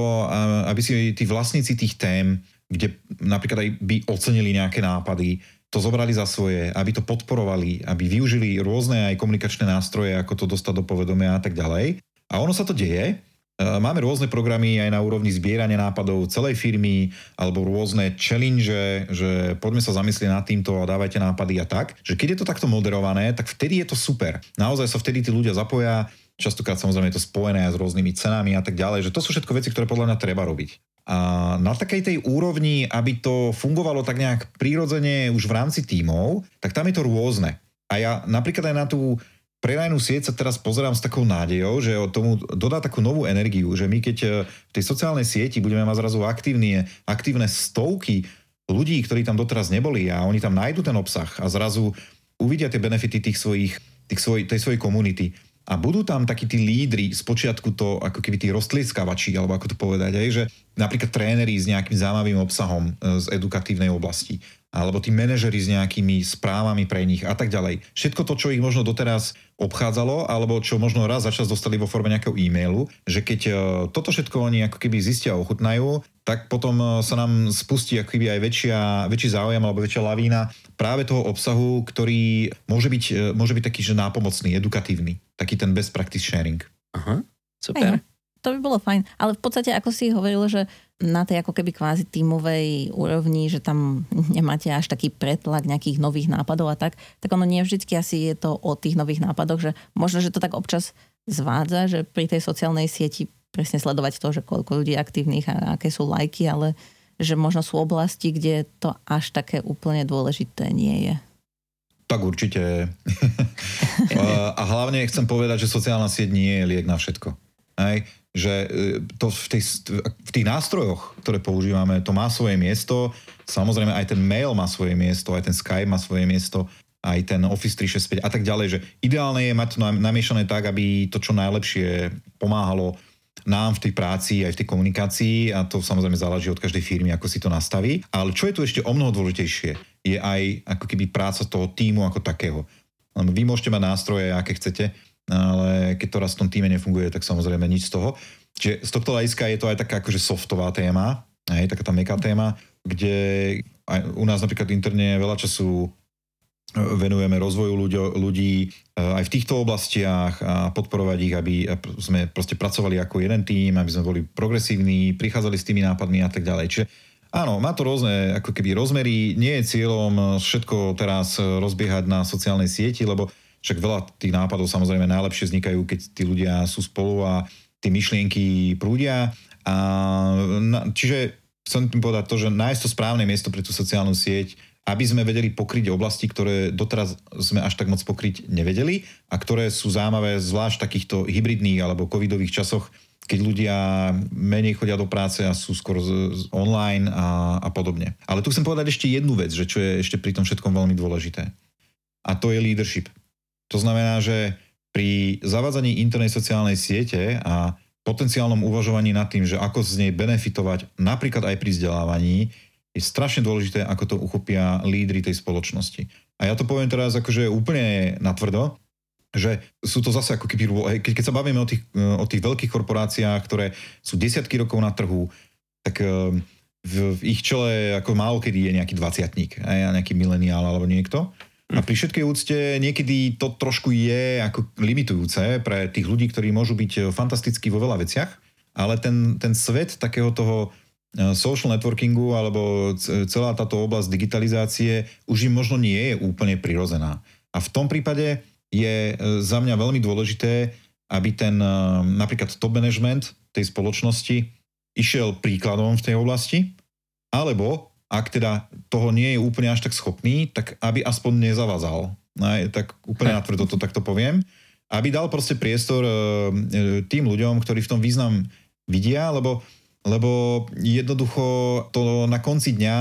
aby si tí vlastníci tých tém, kde napríklad aj by ocenili nejaké nápady, to zobrali za svoje, aby to podporovali, aby využili rôzne aj komunikačné nástroje, ako to dostať do povedomia a tak ďalej. A ono sa to deje. E, máme rôzne programy aj na úrovni zbierania nápadov celej firmy alebo rôzne challenge, že poďme sa zamyslieť nad týmto a dávajte nápady a tak. Že keď je to takto moderované, tak vtedy je to super. Naozaj sa vtedy tí ľudia zapoja, častokrát samozrejme je to spojené s rôznymi cenami a tak ďalej, že to sú všetko veci, ktoré podľa mňa treba robiť. A na takej tej úrovni, aby to fungovalo tak nejak prírodzene už v rámci tímov, tak tam je to rôzne. A ja napríklad aj na tú predajnú sieť sa teraz pozerám s takou nádejou, že tomu dodá takú novú energiu, že my keď e, v tej sociálnej sieti budeme mať zrazu aktívne, aktívne stovky ľudí, ktorí tam doteraz neboli a oni tam nájdú ten obsah a zrazu uvidia tie benefity tých svojich, tých svoj, tej svojej komunity. A budú tam takí tí lídry, počiatku to ako keby tí rostlieskavači, alebo ako to povedať, aj, že napríklad tréneri s nejakým zaujímavým obsahom e, z edukatívnej oblasti alebo tí manažeri s nejakými správami pre nich a tak ďalej. Všetko to, čo ich možno doteraz obchádzalo, alebo čo možno raz za čas dostali vo forme nejakého e-mailu, že keď e, toto všetko oni ako keby zistia a ochutnajú, tak potom e, sa nám spustí ako keby aj väčšia, väčší záujem alebo väčšia lavína práve toho obsahu, ktorý môže byť, e, môže byť taký, že nápomocný, edukatívny. Taký ten best practice sharing. Aha, super. Aj, to by bolo fajn. Ale v podstate, ako si hovoril, že na tej ako keby kvázi tímovej úrovni, že tam nemáte až taký pretlak nejakých nových nápadov a tak, tak ono nie vždycky asi je to o tých nových nápadoch, že možno, že to tak občas zvádza, že pri tej sociálnej sieti presne sledovať to, že koľko ľudí aktívnych a aké sú lajky, ale že možno sú oblasti, kde to až také úplne dôležité nie je. Tak určite. a hlavne chcem povedať, že sociálna sieť nie je liek na všetko. Hej? Že e, to v, tej, v tých nástrojoch, ktoré používame, to má svoje miesto. Samozrejme aj ten mail má svoje miesto, aj ten Skype má svoje miesto, aj ten Office 365 a tak ďalej. Že ideálne je mať to namiešané tak, aby to čo najlepšie pomáhalo nám v tej práci, aj v tej komunikácii a to samozrejme záleží od každej firmy, ako si to nastaví. Ale čo je tu ešte o mnoho dôležitejšie, je aj ako keby práca toho týmu ako takého. Vy môžete mať nástroje, aké chcete, ale keď to raz v tom týme nefunguje, tak samozrejme nič z toho. Čiže z tohto hľadiska je to aj taká akože softová téma, aj taká tá meká téma, kde aj u nás napríklad interne veľa času venujeme rozvoju ľudí e, aj v týchto oblastiach a podporovať ich, aby sme proste pracovali ako jeden tým, aby sme boli progresívni, prichádzali s tými nápadmi a tak ďalej. Čiže áno, má to rôzne ako keby rozmery. Nie je cieľom všetko teraz rozbiehať na sociálnej sieti, lebo však veľa tých nápadov samozrejme najlepšie vznikajú, keď tí ľudia sú spolu a tie myšlienky prúdia. A, čiže chcem tým povedať to, že nájsť to správne miesto pre tú sociálnu sieť, aby sme vedeli pokryť oblasti, ktoré doteraz sme až tak moc pokryť nevedeli a ktoré sú zaujímavé zvlášť v takýchto hybridných alebo covidových časoch, keď ľudia menej chodia do práce a sú z online a, a podobne. Ale tu chcem povedať ešte jednu vec, že čo je ešte pri tom všetkom veľmi dôležité. A to je leadership. To znamená, že pri zavádzaní internej sociálnej siete a potenciálnom uvažovaní nad tým, že ako z nej benefitovať napríklad aj pri vzdelávaní, je strašne dôležité, ako to uchopia lídry tej spoločnosti. A ja to poviem teraz akože úplne natvrdo, že sú to zase ako keby, keď, sa bavíme o tých, o tých veľkých korporáciách, ktoré sú desiatky rokov na trhu, tak eh, v, v ich čele ako málo kedy je nejaký dvaciatník, nejaký mileniál alebo niekto. A pri všetkej úcte niekedy to trošku je ako limitujúce pre tých ľudí, ktorí môžu byť fantastickí vo veľa veciach, ale ten, ten svet takého toho social networkingu alebo celá táto oblasť digitalizácie už im možno nie je úplne prirozená. A v tom prípade je e, za mňa veľmi dôležité, aby ten e, napríklad top management tej spoločnosti išiel príkladom v tej oblasti, alebo ak teda toho nie je úplne až tak schopný, tak aby aspoň nezavazal. Tak úplne natvrdo to takto poviem. Aby dal proste priestor e, e, tým ľuďom, ktorí v tom význam vidia, lebo, lebo jednoducho to na konci dňa,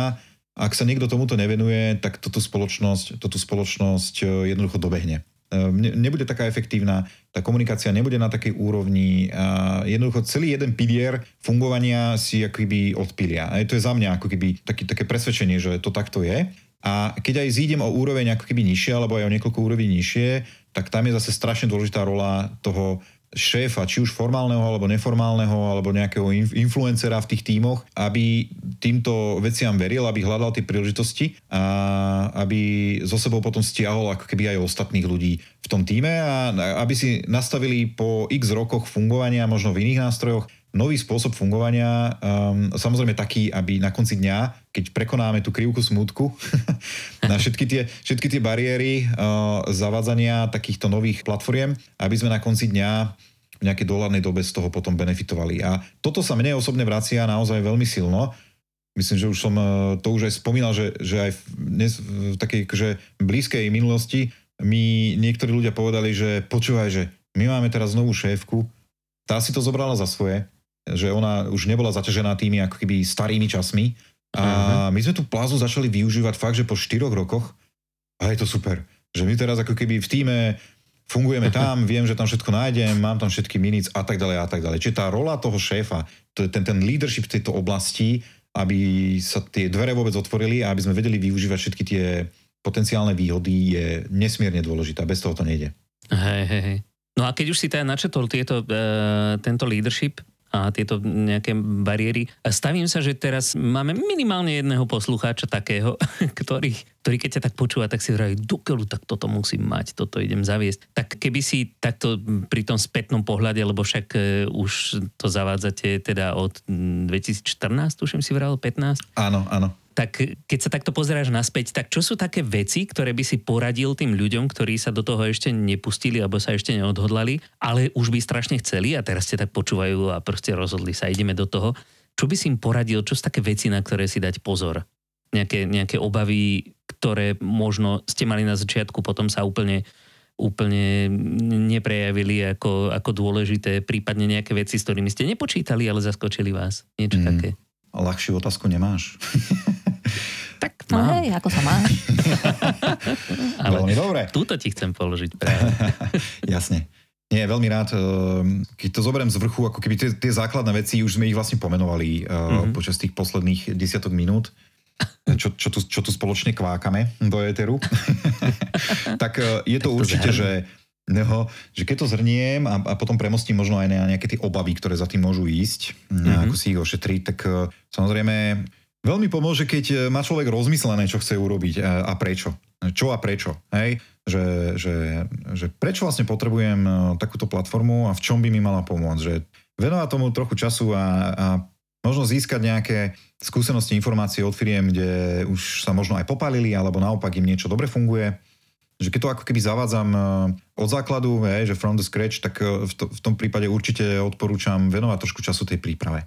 ak sa niekto tomuto nevenuje, tak toto spoločnosť, toto spoločnosť e, jednoducho dobehne. Ehm, nebude taká efektívna, tá komunikácia nebude na takej úrovni a jednoducho celý jeden pilier fungovania si akoby odpilia. A to je za mňa ako keby taký, také presvedčenie, že to takto je. A keď aj zídem o úroveň ako keby nižšie, alebo aj o niekoľko úrovní nižšie, tak tam je zase strašne dôležitá rola toho šéfa, či už formálneho alebo neformálneho, alebo nejakého influencera v tých tímoch, aby týmto veciam veril, aby hľadal tie príležitosti a aby zo sebou potom stiahol ako keby aj ostatných ľudí v tom týme a aby si nastavili po x rokoch fungovania, možno v iných nástrojoch, nový spôsob fungovania, um, samozrejme taký, aby na konci dňa, keď prekonáme tú krivku smutku na všetky tie, všetky tie bariéry uh, zavádzania takýchto nových platformiem, aby sme na konci dňa v nejakej dohľadnej dobe z toho potom benefitovali. A toto sa mne osobne vracia naozaj veľmi silno. Myslím, že už som uh, to už aj spomínal, že, že aj v, dnes v takej že blízkej minulosti mi niektorí ľudia povedali, že počúvaj, že my máme teraz novú šéfku, tá si to zobrala za svoje, že ona už nebola zaťažená tými ako keby starými časmi. A uh-huh. my sme tú plázu začali využívať fakt, že po 4 rokoch a je to super. Že my teraz ako keby v týme fungujeme tam, viem, že tam všetko nájdem, mám tam všetky minutes a tak ďalej a tak ďalej. Čiže tá rola toho šéfa, to je ten, ten leadership v tejto oblasti, aby sa tie dvere vôbec otvorili a aby sme vedeli využívať všetky tie potenciálne výhody je nesmierne dôležitá. Bez toho to nejde. Hej, hej, hej. No a keď už si teda načetol tieto, e, tento leadership, a tieto nejaké bariéry. Stavím sa, že teraz máme minimálne jedného poslucháča takého, ktorý, ktorý keď ťa tak počúva, tak si hovorí, dokeľu, tak toto musím mať, toto idem zaviesť. Tak keby si takto pri tom spätnom pohľade, lebo však e, už to zavádzate teda od 2014, tuším si vral, 15? Áno, áno tak keď sa takto pozeráš naspäť, tak čo sú také veci, ktoré by si poradil tým ľuďom, ktorí sa do toho ešte nepustili alebo sa ešte neodhodlali, ale už by strašne chceli a teraz ste tak počúvajú a proste rozhodli sa, ideme do toho. Čo by si im poradil, čo sú také veci, na ktoré si dať pozor? Nejaké, nejaké obavy, ktoré možno ste mali na začiatku, potom sa úplne úplne neprejavili ako, ako dôležité, prípadne nejaké veci, s ktorými ste nepočítali, ale zaskočili vás. Niečo mm. také. Ľahšiu otázku nemáš? tak mám. No hej, ako sa máš? ale Veľmi dobre. Túto ti chcem položiť práve. Jasne. Nie, veľmi rád. Ehm, keď to zoberiem z vrchu, ako keby tie, tie základné veci, už sme ich vlastne pomenovali mm-hmm. počas tých posledných desiatok minút, čo, čo, tu, čo tu spoločne kvákame do éteru. tak e, je to, to určite, že No, že keď to zhrniem a, a potom premostím možno aj na nejaké tie obavy, ktoré za tým môžu ísť, mm-hmm. ako si ich ošetriť, tak e, samozrejme veľmi pomôže, keď má človek rozmyslené, čo chce urobiť a, a prečo. Čo a prečo. Hej? že, že, že prečo vlastne potrebujem e, takúto platformu a v čom by mi mala pomôcť. Že venovať tomu trochu času a, a možno získať nejaké skúsenosti, informácie od firiem, kde už sa možno aj popálili, alebo naopak im niečo dobre funguje. Že keď to ako keby zavádzam e, od základu, hej, že from the scratch, tak e, v, to, v tom prípade určite odporúčam venovať trošku času tej príprave.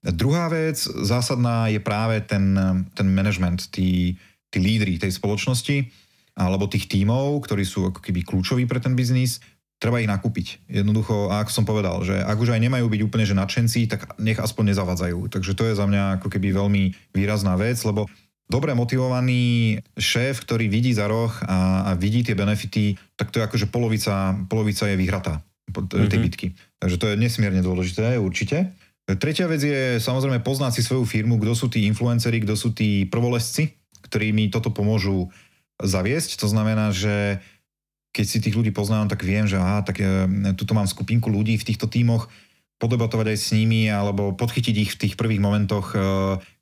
Druhá vec zásadná je práve ten, ten management, tí, tí lídry tej spoločnosti, alebo tých tímov, ktorí sú ako keby kľúčoví pre ten biznis, treba ich nakúpiť. Jednoducho, a ako som povedal, že ak už aj nemajú byť úplne že nadšenci, tak nech aspoň nezavadzajú. Takže to je za mňa ako keby veľmi výrazná vec, lebo dobre motivovaný šéf, ktorý vidí za roh a, a vidí tie benefity, tak to je akože polovica, polovica je vyhratá tej mm-hmm. bitky. Takže to je nesmierne dôležité, určite. Tretia vec je samozrejme poznať si svoju firmu, kto sú tí influenceri, kto sú tí prvolesci, ktorí mi toto pomôžu zaviesť. To znamená, že keď si tých ľudí poznám, tak viem, že aha, tak e, tuto mám skupinku ľudí v týchto tímoch, podebatovať aj s nimi alebo podchytiť ich v tých prvých momentoch, e,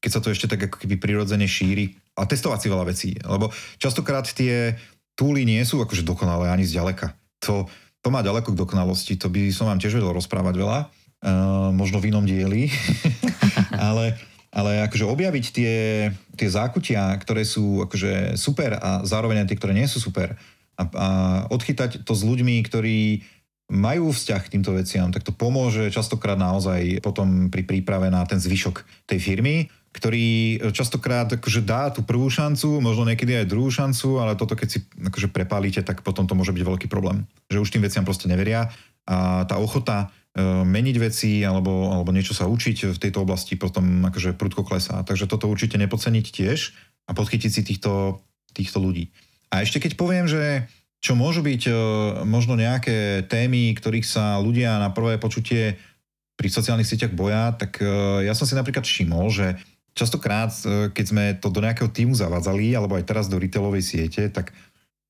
keď sa to ešte tak ako keby prirodzene šíri a testovať si veľa vecí. Lebo častokrát tie túly nie sú akože dokonalé ani zďaleka. To, to má ďaleko k dokonalosti, to by som vám tiež vedel rozprávať veľa, uh, možno v inom dieli, ale ale akože objaviť tie, tie zákutia, ktoré sú akože super a zároveň aj tie, ktoré nie sú super a, a odchytať to s ľuďmi, ktorí majú vzťah k týmto veciam, tak to pomôže častokrát naozaj potom pri príprave na ten zvyšok tej firmy, ktorý častokrát akože dá tú prvú šancu, možno niekedy aj druhú šancu, ale toto keď si akože prepálite, tak potom to môže byť veľký problém. Že už tým veciam proste neveria a tá ochota E, meniť veci alebo, alebo niečo sa učiť v tejto oblasti potom akože prudko klesá. Takže toto určite nepodceniť tiež a podchytiť si týchto, týchto ľudí. A ešte keď poviem, že čo môžu byť e, možno nejaké témy, ktorých sa ľudia na prvé počutie pri sociálnych sieťach boja, tak e, ja som si napríklad všimol, že častokrát, keď sme to do nejakého týmu zavádzali, alebo aj teraz do retailovej siete, tak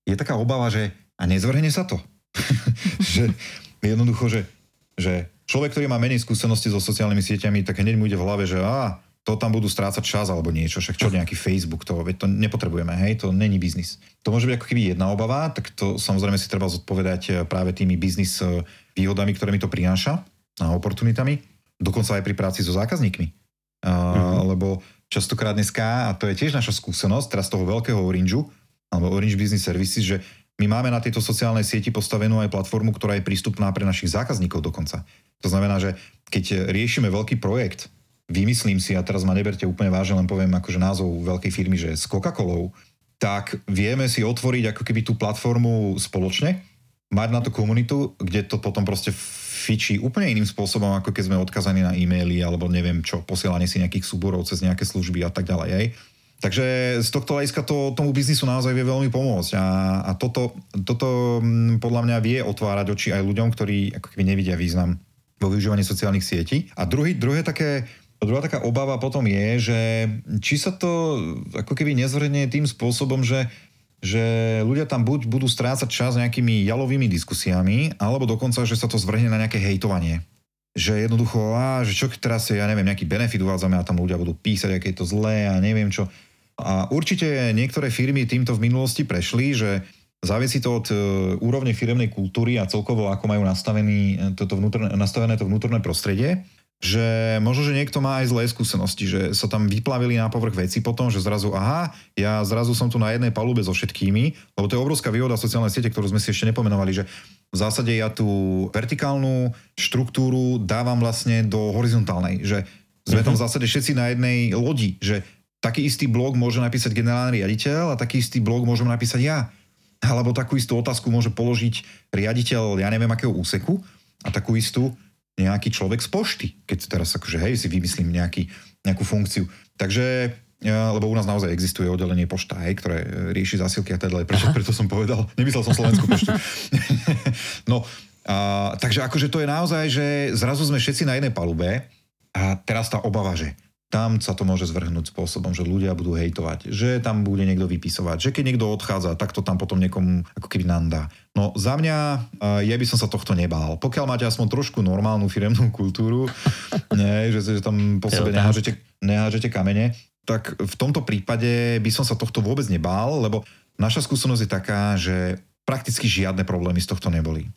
je taká obava, že a nezvrhne sa to. že jednoducho, že že človek, ktorý má menej skúsenosti so sociálnymi sieťami, tak hneď mu ide v hlave, že á, to tam budú strácať čas alebo niečo, však čo nejaký Facebook, to, veď to nepotrebujeme, hej, to není biznis. To môže byť ako keby jedna obava, tak to samozrejme si treba zodpovedať eh, práve tými biznis eh, výhodami, ktoré mi to prináša a oportunitami, dokonca aj pri práci so zákazníkmi. mm-hmm. Lebo častokrát dneska, a to je tiež naša skúsenosť, teraz toho veľkého Orange, alebo Orange Business Services, že my máme na tejto sociálnej sieti postavenú aj platformu, ktorá je prístupná pre našich zákazníkov dokonca. To znamená, že keď riešime veľký projekt, vymyslím si, a teraz ma neberte úplne vážne, len poviem akože názov veľkej firmy, že s Coca-Colou, tak vieme si otvoriť ako keby tú platformu spoločne, mať na to komunitu, kde to potom proste fičí úplne iným spôsobom, ako keď sme odkazaní na e-maily alebo neviem čo, posielanie si nejakých súborov cez nejaké služby a tak ďalej. Hej. Takže z tohto hľadiska to tomu biznisu naozaj vie veľmi pomôcť a, a toto, toto mm, podľa mňa vie otvárať oči aj ľuďom, ktorí ako keby nevidia význam vo využívaní sociálnych sietí. A druhý, druhé také, druhá taká obava potom je, že či sa to ako keby nezvrhne tým spôsobom, že že ľudia tam buď budú strácať čas nejakými jalovými diskusiami, alebo dokonca, že sa to zvrhne na nejaké hejtovanie že jednoducho, á, že čo teraz, ja neviem, nejaký benefit uvádzame a tam ľudia budú písať, aké je to zlé a neviem čo. A určite niektoré firmy týmto v minulosti prešli, že závisí to od e, úrovne firemnej kultúry a celkovo ako majú nastavený, e, toto vnútorné, nastavené to vnútorné prostredie že možno, že niekto má aj zlé skúsenosti, že sa tam vyplavili na povrch veci potom, že zrazu, aha, ja zrazu som tu na jednej palube so všetkými, lebo to je obrovská výhoda sociálnej siete, ktorú sme si ešte nepomenovali, že v zásade ja tú vertikálnu štruktúru dávam vlastne do horizontálnej, že sme tam v mhm. zásade všetci na jednej lodi, že taký istý blog môže napísať generálny riaditeľ a taký istý blog môžem napísať ja. Alebo takú istú otázku môže položiť riaditeľ, ja neviem akého úseku a takú istú nejaký človek z pošty, keď teraz akože hej, si vymyslím nejaký, nejakú funkciu. Takže lebo u nás naozaj existuje oddelenie pošta, hej, ktoré e, rieši zásilky a teda, preto, preto som povedal, nemyslel som Slovenskú poštu. no, a, takže akože to je naozaj, že zrazu sme všetci na jednej palube a teraz tá obava, že tam sa to môže zvrhnúť spôsobom, že ľudia budú hejtovať, že tam bude niekto vypisovať, že keď niekto odchádza, tak to tam potom niekomu ako keby nandá. No za mňa, ja by som sa tohto nebál. Pokiaľ máte aspoň trošku normálnu firemnú kultúru, nie, že, že tam po sebe nehážete, nehážete kamene, tak v tomto prípade by som sa tohto vôbec nebál, lebo naša skúsenosť je taká, že prakticky žiadne problémy z tohto neboli.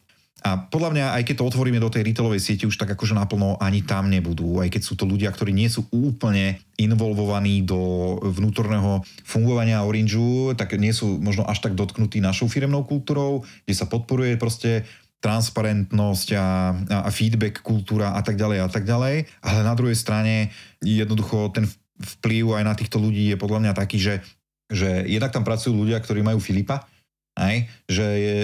A podľa mňa, aj keď to otvoríme do tej retailovej siete, už tak akože naplno ani tam nebudú, aj keď sú to ľudia, ktorí nie sú úplne involvovaní do vnútorného fungovania Orangeu, tak nie sú možno až tak dotknutí našou firemnou kultúrou, kde sa podporuje proste transparentnosť a, a feedback kultúra a tak ďalej a tak ďalej. Ale na druhej strane jednoducho ten vplyv aj na týchto ľudí je podľa mňa taký, že, že jednak tam pracujú ľudia, ktorí majú Filipa, aj, že je,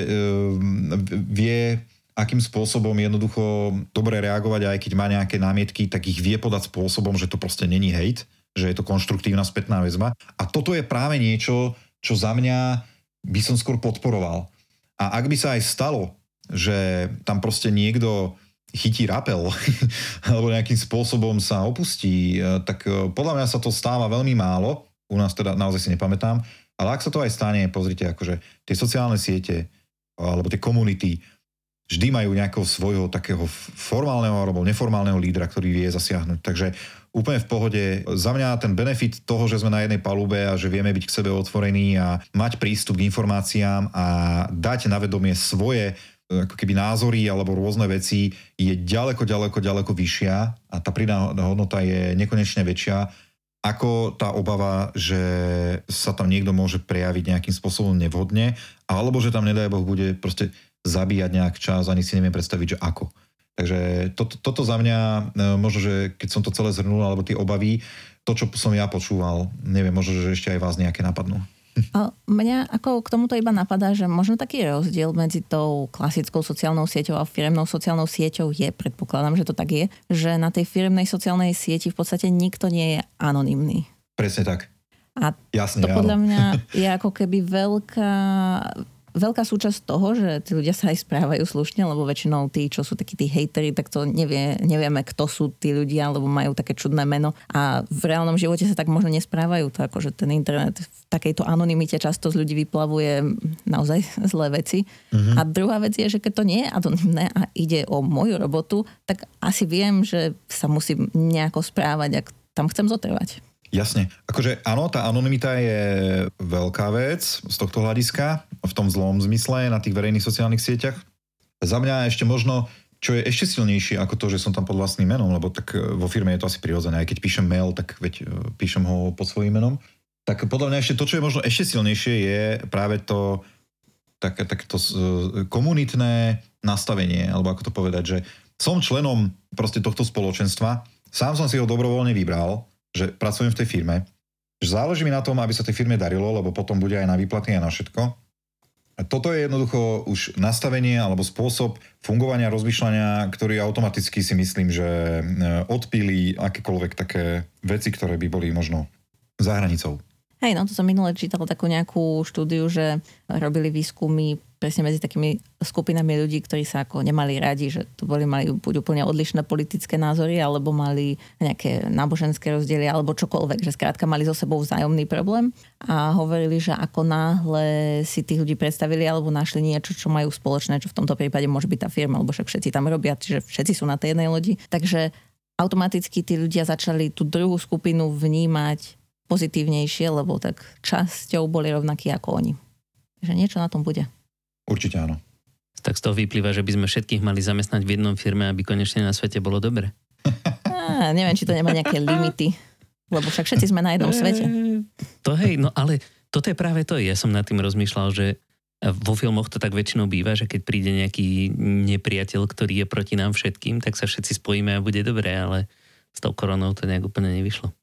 vie akým spôsobom jednoducho dobre reagovať aj keď má nejaké námietky, tak ich vie podať spôsobom, že to proste není hate, že je to konštruktívna spätná väzba. A toto je práve niečo, čo za mňa by som skôr podporoval. A ak by sa aj stalo, že tam proste niekto chytí rapel alebo nejakým spôsobom sa opustí, tak podľa mňa sa to stáva veľmi málo. U nás teda naozaj si nepamätám. Ale ak sa to aj stane, pozrite, akože tie sociálne siete alebo tie komunity vždy majú nejakého svojho takého formálneho alebo neformálneho lídra, ktorý vie zasiahnuť. Takže úplne v pohode. Za mňa ten benefit toho, že sme na jednej palube a že vieme byť k sebe otvorení a mať prístup k informáciám a dať na vedomie svoje ako keby názory alebo rôzne veci je ďaleko, ďaleko, ďaleko vyššia a tá pridaná hodnota je nekonečne väčšia ako tá obava, že sa tam niekto môže prejaviť nejakým spôsobom nevhodne, alebo že tam, nedaj Boh, bude proste zabíjať nejak čas, ani si neviem predstaviť, že ako. Takže to, toto za mňa, e, možno, že keď som to celé zhrnul, alebo tie obavy, to, čo som ja počúval, neviem, možno, že ešte aj vás nejaké napadnú. Mňa ako k tomuto iba napadá, že možno taký rozdiel medzi tou klasickou sociálnou sieťou a firemnou sociálnou sieťou je, predpokladám, že to tak je, že na tej firemnej sociálnej sieti v podstate nikto nie je anonymný. Presne tak. A Jasne, to podľa mňa je ako keby veľká, veľká súčasť toho, že tí ľudia sa aj správajú slušne, lebo väčšinou tí, čo sú takí tí hejteri, tak to nevie, nevieme, kto sú tí ľudia, lebo majú také čudné meno a v reálnom živote sa tak možno nesprávajú. To ako, že ten internet v takejto anonimite často z ľudí vyplavuje naozaj zlé veci. Mm-hmm. A druhá vec je, že keď to nie je anonimné a ide o moju robotu, tak asi viem, že sa musím nejako správať, ak tam chcem zotrvať. Jasne. Akože áno, tá anonimita je veľká vec z tohto hľadiska, v tom zlom zmysle na tých verejných sociálnych sieťach. Za mňa ešte možno, čo je ešte silnejšie ako to, že som tam pod vlastným menom, lebo tak e, vo firme je to asi prirodzené. Aj keď píšem mail, tak veď e, píšem ho pod svojím menom. Tak podľa mňa ešte to, čo je možno ešte silnejšie, je práve to také, takéto e, komunitné nastavenie, alebo ako to povedať, že som členom proste tohto spoločenstva, sám som si ho dobrovoľne vybral, že pracujem v tej firme, že záleží mi na tom, aby sa tej firme darilo, lebo potom bude aj na výplaty a na všetko. Toto je jednoducho už nastavenie alebo spôsob fungovania, rozmýšľania, ktorý automaticky si myslím, že e, odpíli akékoľvek také veci, ktoré by boli možno za hranicou. Hej, no to som minule čítal takú nejakú štúdiu, že robili výskumy presne medzi takými skupinami ľudí, ktorí sa ako nemali radi, že to boli mali buď úplne odlišné politické názory, alebo mali nejaké náboženské rozdiely, alebo čokoľvek, že skrátka mali so sebou vzájomný problém a hovorili, že ako náhle si tých ľudí predstavili alebo našli niečo, čo majú spoločné, čo v tomto prípade môže byť tá firma, alebo však všetci tam robia, čiže všetci sú na tej jednej lodi. Takže automaticky tí ľudia začali tú druhú skupinu vnímať pozitívnejšie, lebo tak časťou boli rovnakí ako oni. Že niečo na tom bude. Určite áno. Tak z toho vyplýva, že by sme všetkých mali zamestnať v jednom firme, aby konečne na svete bolo dobre. Á, neviem, či to nemá nejaké limity. Lebo však všetci sme na jednom svete. To hej, no ale toto je práve to. Ja som nad tým rozmýšľal, že vo filmoch to tak väčšinou býva, že keď príde nejaký nepriateľ, ktorý je proti nám všetkým, tak sa všetci spojíme a bude dobré, ale s tou koronou to nejak úplne nevyšlo.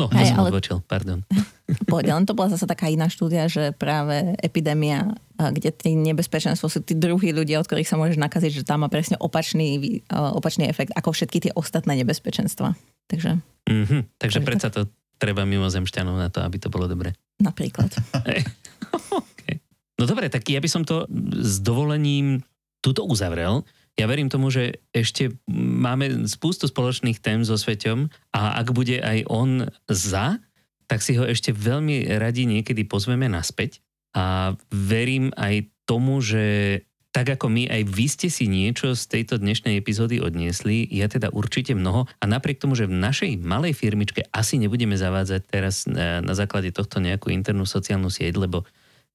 No, Hej, som ale- odbočil, pardon. Pohode, len to bola zase taká iná štúdia, že práve epidémia, kde tí nebezpečenstvo sú tí druhí ľudia, od ktorých sa môžeš nakaziť, že tam má presne opačný, opačný efekt ako všetky tie ostatné nebezpečenstva. Takže Mhm, takže Takže predsa to treba mimozemšťanov na to, aby to bolo dobre. napríklad. okay. No dobre, tak ja by som to s dovolením tuto uzavrel. Ja verím tomu, že ešte máme spústu spoločných tém so Sveťom a ak bude aj on za, tak si ho ešte veľmi radi niekedy pozveme naspäť. A verím aj tomu, že tak ako my, aj vy ste si niečo z tejto dnešnej epizódy odniesli, ja teda určite mnoho a napriek tomu, že v našej malej firmičke asi nebudeme zavádzať teraz na, na základe tohto nejakú internú sociálnu sieť, lebo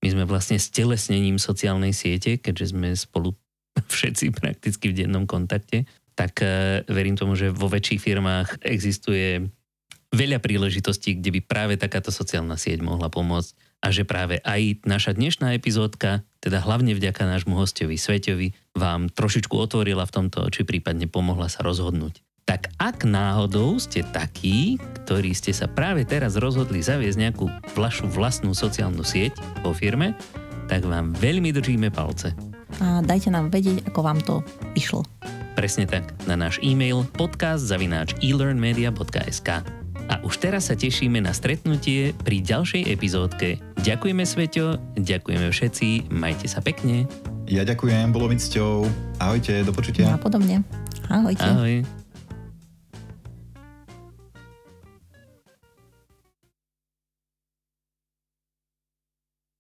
my sme vlastne stelesnením sociálnej siete, keďže sme spolu všetci prakticky v dennom kontakte, tak eh, verím tomu, že vo väčších firmách existuje veľa príležitostí, kde by práve takáto sociálna sieť mohla pomôcť a že práve aj naša dnešná epizódka, teda hlavne vďaka nášmu hostovi Sveťovi, vám trošičku otvorila v tomto oči, prípadne pomohla sa rozhodnúť. Tak ak náhodou ste takí, ktorí ste sa práve teraz rozhodli zaviesť nejakú vašu vlastnú sociálnu sieť vo firme, tak vám veľmi držíme palce. A dajte nám vedieť, ako vám to išlo. Presne tak, na náš e-mail podcast.elearnmedia.sk A už teraz sa tešíme na stretnutie pri ďalšej epizódke. Ďakujeme Sveťo, ďakujeme všetci, majte sa pekne. Ja ďakujem, bolo mi cťou. Ahojte, do počutia. A podobne. Ahojte. Ahoj.